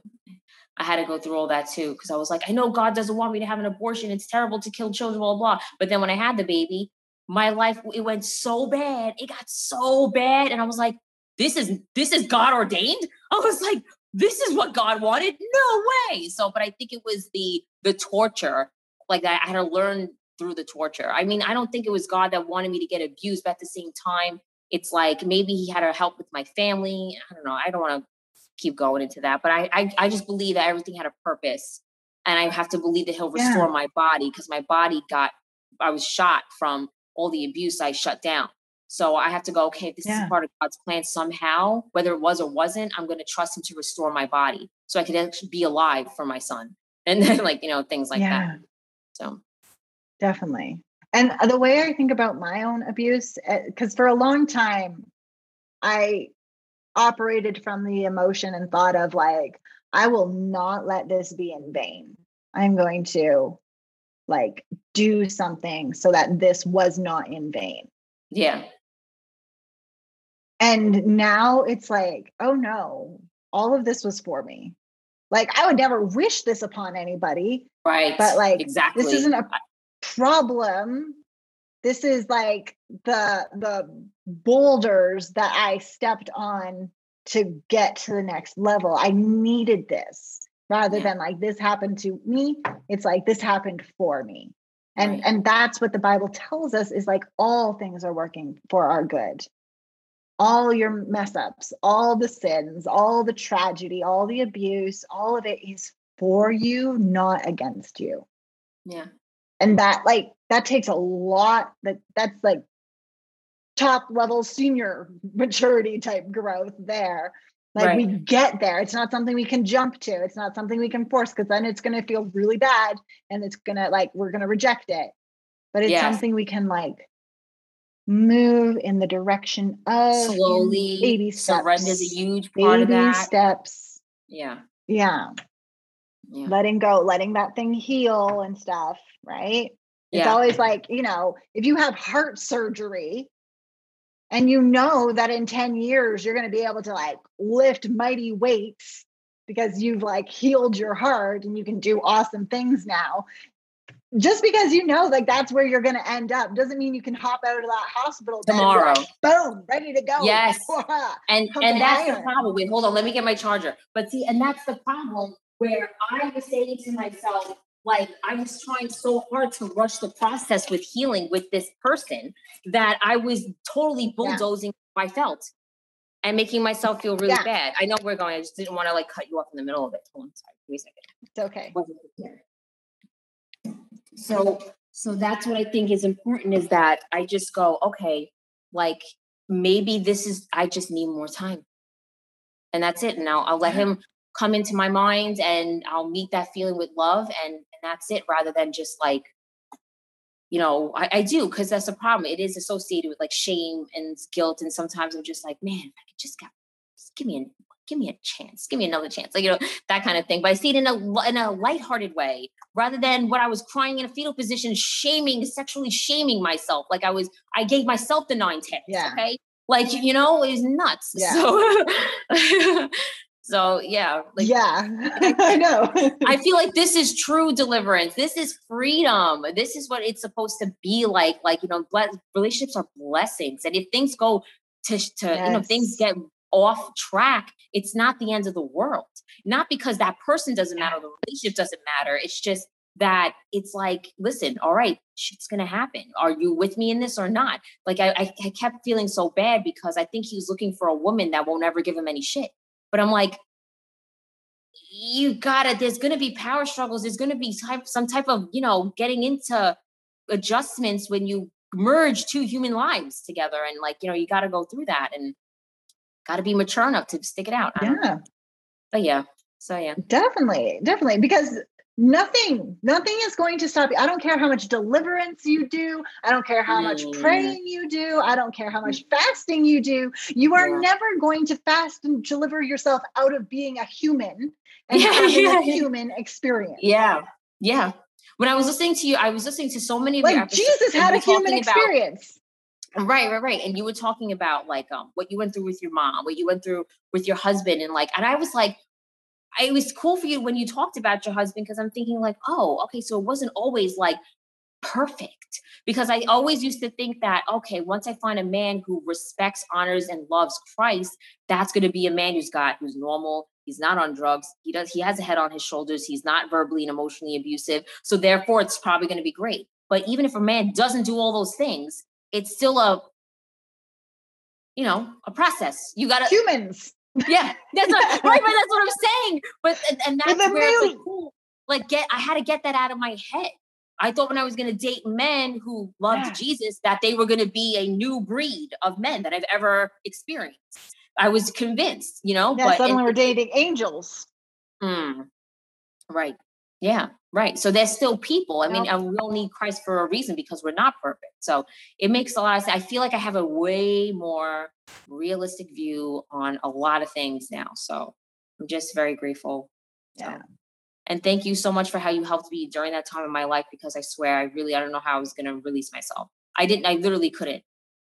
I had to go through all that too because I was like, I know God doesn't want me to have an abortion. It's terrible to kill children, blah, blah, blah. But then when I had the baby, my life it went so bad. It got so bad. And I was like, this is this is God ordained. I was like, this is what God wanted. No way. So, but I think it was the the torture. Like I, had to learn through the torture. I mean, I don't think it was God that wanted me to get abused, but at the same time, it's like maybe he had to help with my family. I don't know. I don't want to keep going into that, but I, I I just believe that everything had a purpose. And I have to believe that he'll restore yeah. my body because my body got I was shot from all the abuse I shut down. So I have to go, okay, this yeah. is part of God's plan somehow, whether it was or wasn't, I'm going to trust him to restore my body so I could actually be alive for my son. [laughs] And then like, you know, things like yeah. that. So definitely. And uh, the way I think about my own abuse, because eh, for a long time, I operated from the emotion and thought of like, I will not let this be in vain. I'm going to like do something so that this was not in vain. Yeah. And now it's like, oh no, all of this was for me. Like I would never wish this upon anybody. Right. But like exactly. this isn't a problem. This is like the the boulders that I stepped on to get to the next level. I needed this rather yeah. than like this happened to me. It's like this happened for me. And right. and that's what the Bible tells us is like all things are working for our good all your mess ups, all the sins, all the tragedy, all the abuse, all of it is for you, not against you. Yeah. and that like that takes a lot that that's like top level senior [laughs] maturity type growth there like right. we get there it's not something we can jump to it's not something we can force because then it's going to feel really bad and it's going to like we're going to reject it but it's yes. something we can like move in the direction of slowly baby steps surrender is a huge part baby of that steps yeah yeah yeah. letting go, letting that thing heal and stuff, right? Yeah. It's always like, you know, if you have heart surgery and you know that in 10 years you're going to be able to like lift mighty weights because you've like healed your heart and you can do awesome things now. Just because you know like that's where you're going to end up doesn't mean you can hop out of that hospital tomorrow. Like, boom, ready to go. Yes. [laughs] and and that's the problem. Wait, hold on, let me get my charger. But see, and that's the problem where I was saying to myself, like I was trying so hard to rush the process with healing with this person that I was totally bulldozing yeah. I felt and making myself feel really yeah. bad. I know we're going. I just didn't want to like cut you off in the middle of it. Oh, Hold on, sorry. Wait a second. It's okay. So so that's what I think is important is that I just go, okay, like maybe this is I just need more time. And that's it. I'll, I'll let him come into my mind and I'll meet that feeling with love and, and that's it rather than just like you know I, I do because that's the problem it is associated with like shame and guilt and sometimes I'm just like man I could just, got, just give me a give me a chance give me another chance like you know that kind of thing but I see it in a in a lighthearted way rather than what I was crying in a fetal position shaming sexually shaming myself like I was I gave myself the nine tenths yeah. okay like you know it was nuts yeah. so [laughs] So yeah, like, yeah, [laughs] I know. I feel like this is true deliverance. This is freedom. This is what it's supposed to be like. Like you know, relationships are blessings, and if things go to to yes. you know things get off track, it's not the end of the world. Not because that person doesn't matter, the relationship doesn't matter. It's just that it's like, listen, all right, shit's gonna happen. Are you with me in this or not? Like I, I kept feeling so bad because I think he was looking for a woman that won't ever give him any shit. But I'm like, you got it. There's going to be power struggles. There's going to be type, some type of, you know, getting into adjustments when you merge two human lives together. And like, you know, you got to go through that and got to be mature enough to stick it out. Yeah. But yeah. So yeah. Definitely. Definitely. Because nothing nothing is going to stop you. I don't care how much deliverance you do. I don't care how much mm. praying you do. I don't care how much fasting you do. You are yeah. never going to fast and deliver yourself out of being a human and yeah, having yeah. a human experience. Yeah yeah. When i was listening to you i was listening to so many of like your jesus had a human experience about, right right right. And you were talking about like um what you went through with your mom what you went through with your husband and like and i was like it was cool for you when you talked about your husband because I'm thinking like, oh, okay, so it wasn't always like perfect because I always used to think that okay, once I find a man who respects, honors, and loves Christ, that's going to be a man who's got who's normal. He's not on drugs. He does. He has a head on his shoulders. He's not verbally and emotionally abusive. So therefore, it's probably going to be great. But even if a man doesn't do all those things, it's still a you know a process. You got to humans yeah, that's what, right, right. That's what I'm saying. But and, and that's where it's like, cool. Like get, I had to get that out of my head. I thought when I was going to date men who loved yeah. Jesus that they were going to be a new breed of men that I've ever experienced. I was convinced, you know. Yeah, but suddenly and, we're dating angels. Mm, right. Yeah. Right. So there's still people. I mean, we all need Christ for a reason because we're not perfect. So it makes a lot of sense. I feel like I have a way more realistic view on a lot of things now. So I'm just very grateful. Yeah. and thank you so much for how you helped me during that time in my life because I swear I really I don't know how I was going to release myself. I didn't I literally couldn't.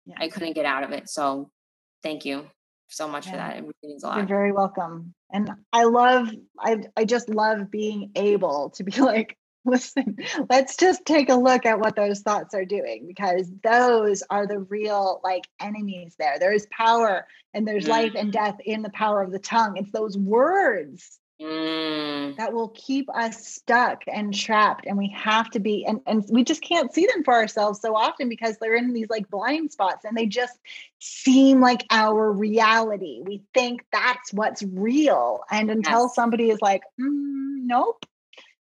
Yeah. I couldn't get out of it. So thank you so much yeah. for that. It means a lot. You're very welcome. And I love, I, I just love being able to be [laughs] like, listen, let's just take a look at what those thoughts are doing because those are the real like enemies there. There is power and there's mm. life and death in the power of the tongue. It's those words mm. that will keep us stuck and trapped and we have to be and, and we just can't see them for ourselves so often because they're in these like blind spots and they just seem like our reality we think that's what's real and until yes. somebody is like mm, nope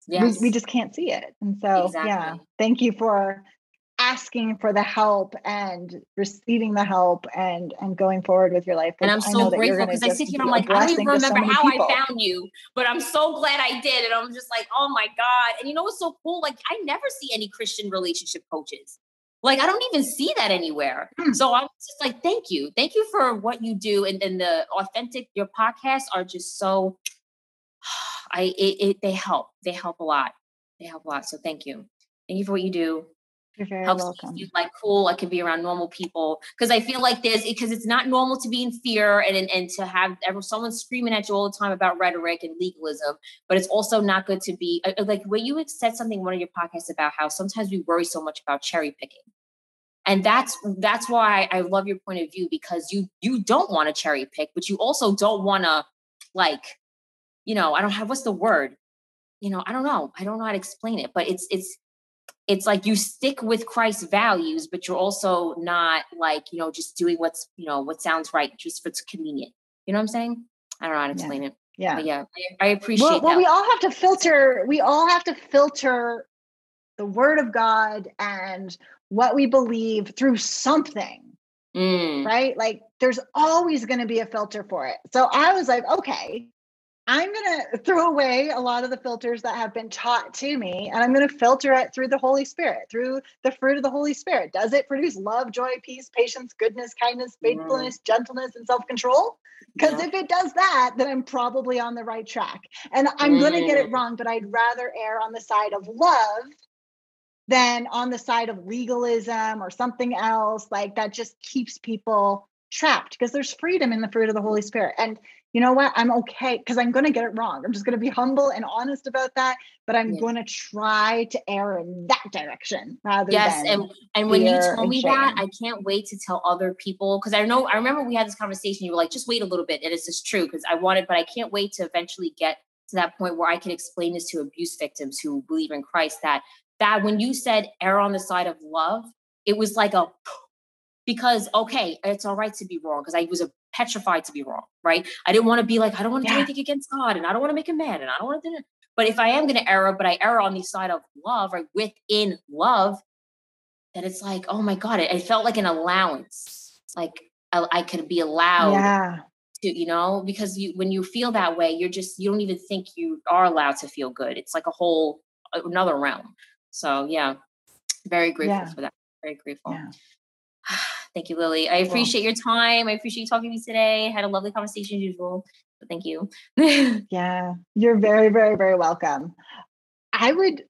yes. we, we just can't see it. And so, exactly. yeah, thank you for asking for the help and receiving the help and and going forward with your life. And I'm so grateful because I sit here and I'm like, I don't even remember so how people. I found you, but I'm so glad I did. And I'm just like, oh my God. And you know what's so cool? Like I never see any Christian relationship coaches. Like I don't even see that anywhere. Hmm. So I'm just like, thank you. Thank you for what you do. And then the authentic, your podcasts are just so [sighs] I it, it they help. They help a lot. They help a lot. So thank you. Thank you for what you do. You're very helps welcome. You like cool. I can be around normal people because I feel like there's because it's not normal to be in fear and and, and to have someone screaming at you all the time about rhetoric and legalism. But it's also not good to be uh, uh, like when you said something one of your podcasts about how sometimes we worry so much about cherry picking and that's that's why I love your point of view because you you don't want to cherry pick, but you also don't want to like, you know, I don't have what's the word, you know, I don't know, I don't know how to explain it, but it's it's it's like you stick with Christ's values, but you're also not like, you know, just doing what's, you know, what sounds right just for it's convenient. You know what I'm saying? I don't know how to explain yeah. it. Yeah. But yeah. I, I appreciate well, well, we all have to filter, we all have to filter the word of God and what we believe through something. Mm. Right? Like there's always going to be a filter for it. So I was like, okay, I'm going to throw away a lot of the filters that have been taught to me and I'm going to filter it through the Holy Spirit, through the fruit of the Holy Spirit. Does it produce love, joy, peace, patience, goodness, kindness, faithfulness, mm. gentleness, and self control? Because yeah. if it does that, then I'm probably on the right track. And I'm mm. going to get it wrong, but I'd rather err on the side of love than on the side of legalism or something else. Like that just keeps people trapped because there's freedom in the fruit of the Holy Spirit. And you know what? I'm okay because I'm going to get it wrong. I'm just going to be humble and honest about that. But I'm yeah. going to try to err in that direction rather yes, and and when you told me that, I can't wait to tell other people because I know I remember we had this conversation. You were like, just wait a little bit, and it's just true because I wanted, but I can't wait to eventually get to that point where I can explain this to abuse victims who believe in Christ that that when you said err on the side of love, it was like a because okay, it's all right to be wrong because I was a petrified to be wrong, right? I didn't want to be like, I don't want to yeah. do anything against God and I don't want to make him mad and I don't want to do it. But if I am going to err, but I err on the side of love, right? Within love, then it's like, oh my God, it, it felt like an allowance. Like I, I could be allowed yeah. to, you know, because you when you feel that way, you're just you don't even think you are allowed to feel good. It's like a whole another realm. So yeah, very grateful yeah. for that. Very grateful. [sighs] [sighs] [sighs] Thank you, Lily. I appreciate your time. I appreciate you talking to me today. I had a lovely conversation as usual. So thank you. [laughs] yeah, you're very, very, very welcome. I would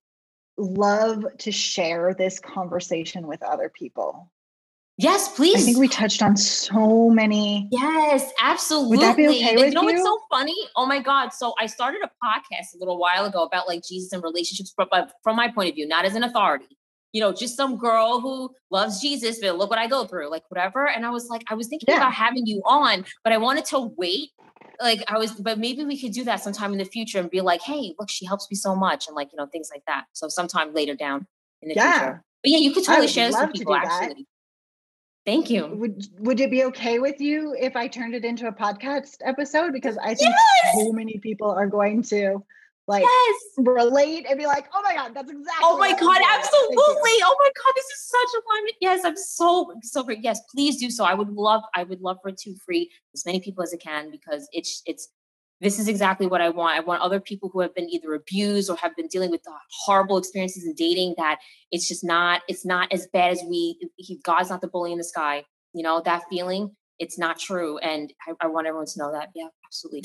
love to share this conversation with other people. Yes, please. I think we touched on so many. Yes, absolutely. Would that be okay with you? Know what's so funny? Oh my God. So I started a podcast a little while ago about like Jesus and relationships, but from my point of view, not as an authority. You know, just some girl who loves Jesus, but look what I go through, like whatever. And I was like, I was thinking yeah. about having you on, but I wanted to wait. Like I was, but maybe we could do that sometime in the future and be like, hey, look, she helps me so much, and like, you know, things like that. So sometime later down in the yeah. future. But yeah, you could totally share this with people actually. Thank you. Would would it be okay with you if I turned it into a podcast episode? Because I think yes! so many people are going to like yes! relate and be like, oh my God, that's exactly. Oh my God, absolutely. Oh my God, this is such alignment. Yes, I'm so, so great. Yes, please do so. I would love, I would love for it to free as many people as it can because it's, it's, this is exactly what I want. I want other people who have been either abused or have been dealing with the horrible experiences in dating that it's just not, it's not as bad as we, he, God's not the bully in the sky. You know, that feeling, it's not true. And I, I want everyone to know that. Yeah, absolutely.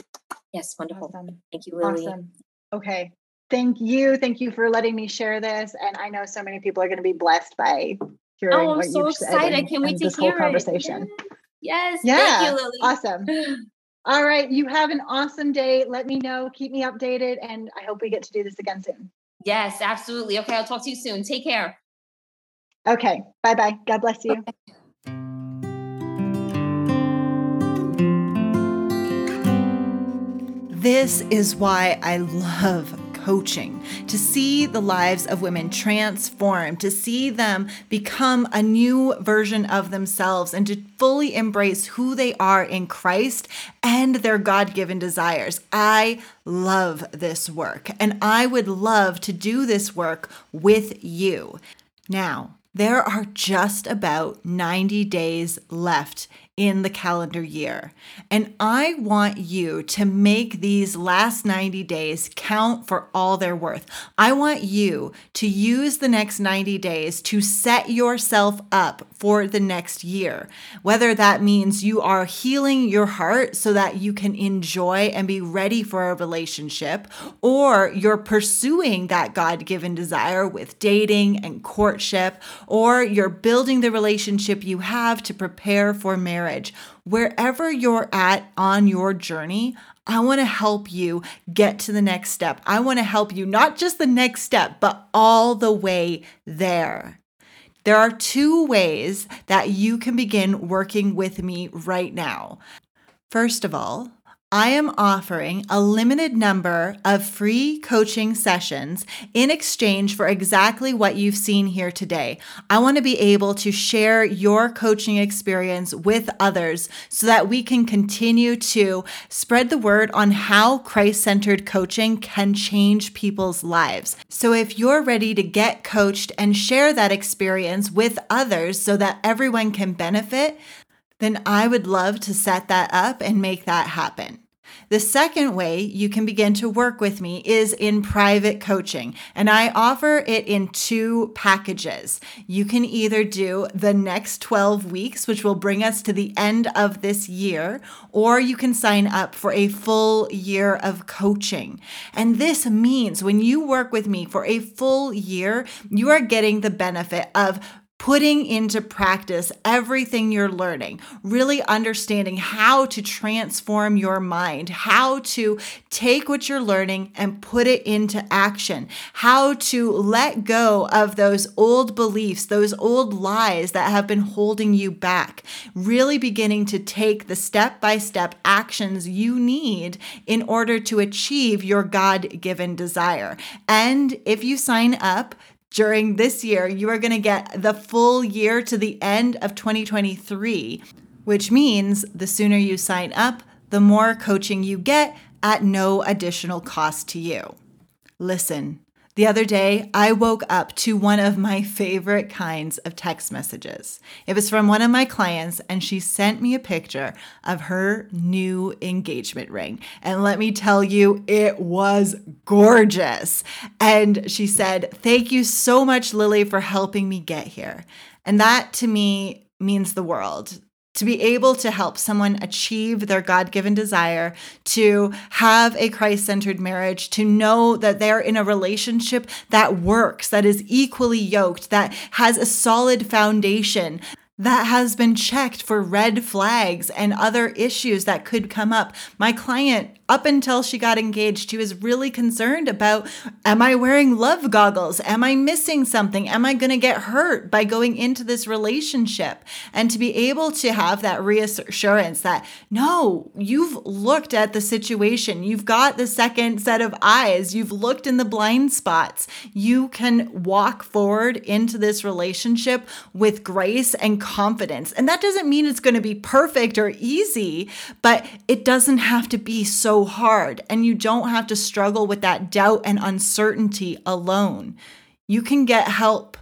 Yes, wonderful. Awesome. Thank you, Lily. Awesome. Okay. Thank you. Thank you for letting me share this. And I know so many people are going to be blessed by oh, hearing oh, I'm what so you've excited. said. Can't wait to this hear whole conversation. It. Yes. Yeah. Thank you, Lily. Awesome. [laughs] All right. You have an awesome day. Let me know. Keep me updated. And I hope we get to do this again soon. Yes, absolutely. Okay. I'll talk to you soon. Take care. Okay. Bye bye. God bless you. Okay. This is why I love coaching, to see the lives of women transform, to see them become a new version of themselves, and to fully embrace who they are in Christ and their God given desires. I love this work, and I would love to do this work with you. Now, there are just about 90 days left in the calendar year. And I want you to make these last 90 days count for all they're worth. I want you to use the next 90 days to set yourself up for the next year. Whether that means you are healing your heart so that you can enjoy and be ready for a relationship, or you're pursuing that God given desire with dating and courtship, or you're building the relationship you have to prepare for marriage marriage, wherever you're at on your journey, I want to help you get to the next step. I want to help you not just the next step, but all the way there. There are two ways that you can begin working with me right now. First of all, I am offering a limited number of free coaching sessions in exchange for exactly what you've seen here today. I want to be able to share your coaching experience with others so that we can continue to spread the word on how Christ centered coaching can change people's lives. So if you're ready to get coached and share that experience with others so that everyone can benefit, then I would love to set that up and make that happen. The second way you can begin to work with me is in private coaching, and I offer it in two packages. You can either do the next 12 weeks, which will bring us to the end of this year, or you can sign up for a full year of coaching. And this means when you work with me for a full year, you are getting the benefit of putting into practice everything you're learning, really understanding how to transform your mind, how to take what you're learning and put it into action, how to let go of those old beliefs, those old lies that have been holding you back, really beginning to take the step by step actions you need in order to achieve your God given desire. And if you sign up, during this year, you are going to get the full year to the end of 2023, which means the sooner you sign up, the more coaching you get at no additional cost to you. Listen, the other day, I woke up to one of my favorite kinds of text messages. It was from one of my clients, and she sent me a picture of her new engagement ring. And let me tell you, it was gorgeous. And she said, Thank you so much, Lily, for helping me get here. And that to me means the world to be able to help someone achieve their God given desire, to have a Christ centered marriage, to know that they're in a relationship that works, that is equally yoked, that has a solid foundation, that has been checked for red flags and other issues that could come up. My client up until she got engaged, she was really concerned about Am I wearing love goggles? Am I missing something? Am I going to get hurt by going into this relationship? And to be able to have that reassurance that no, you've looked at the situation, you've got the second set of eyes, you've looked in the blind spots, you can walk forward into this relationship with grace and confidence. And that doesn't mean it's going to be perfect or easy, but it doesn't have to be so hard and you don't have to struggle with that doubt and uncertainty alone. You can get help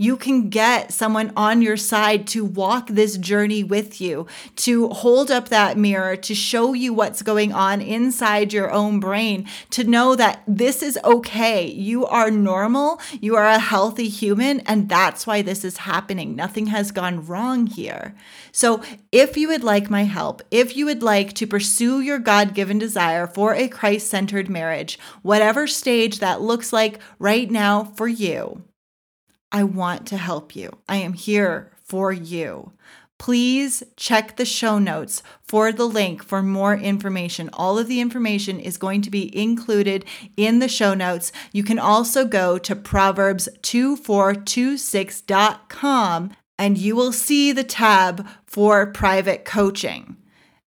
you can get someone on your side to walk this journey with you, to hold up that mirror, to show you what's going on inside your own brain, to know that this is okay. You are normal, you are a healthy human, and that's why this is happening. Nothing has gone wrong here. So, if you would like my help, if you would like to pursue your God given desire for a Christ centered marriage, whatever stage that looks like right now for you, I want to help you. I am here for you. Please check the show notes for the link for more information. All of the information is going to be included in the show notes. You can also go to proverbs2426.com and you will see the tab for private coaching.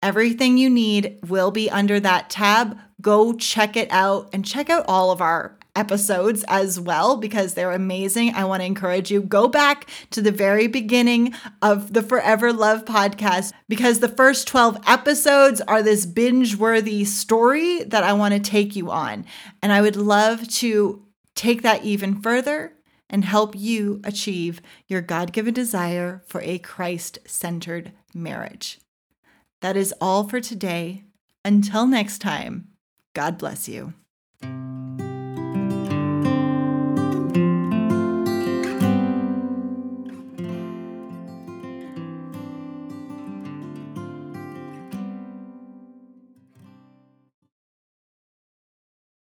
Everything you need will be under that tab. Go check it out and check out all of our episodes as well because they're amazing. I want to encourage you go back to the very beginning of the Forever Love podcast because the first 12 episodes are this binge-worthy story that I want to take you on. And I would love to take that even further and help you achieve your God-given desire for a Christ-centered marriage. That is all for today. Until next time, God bless you.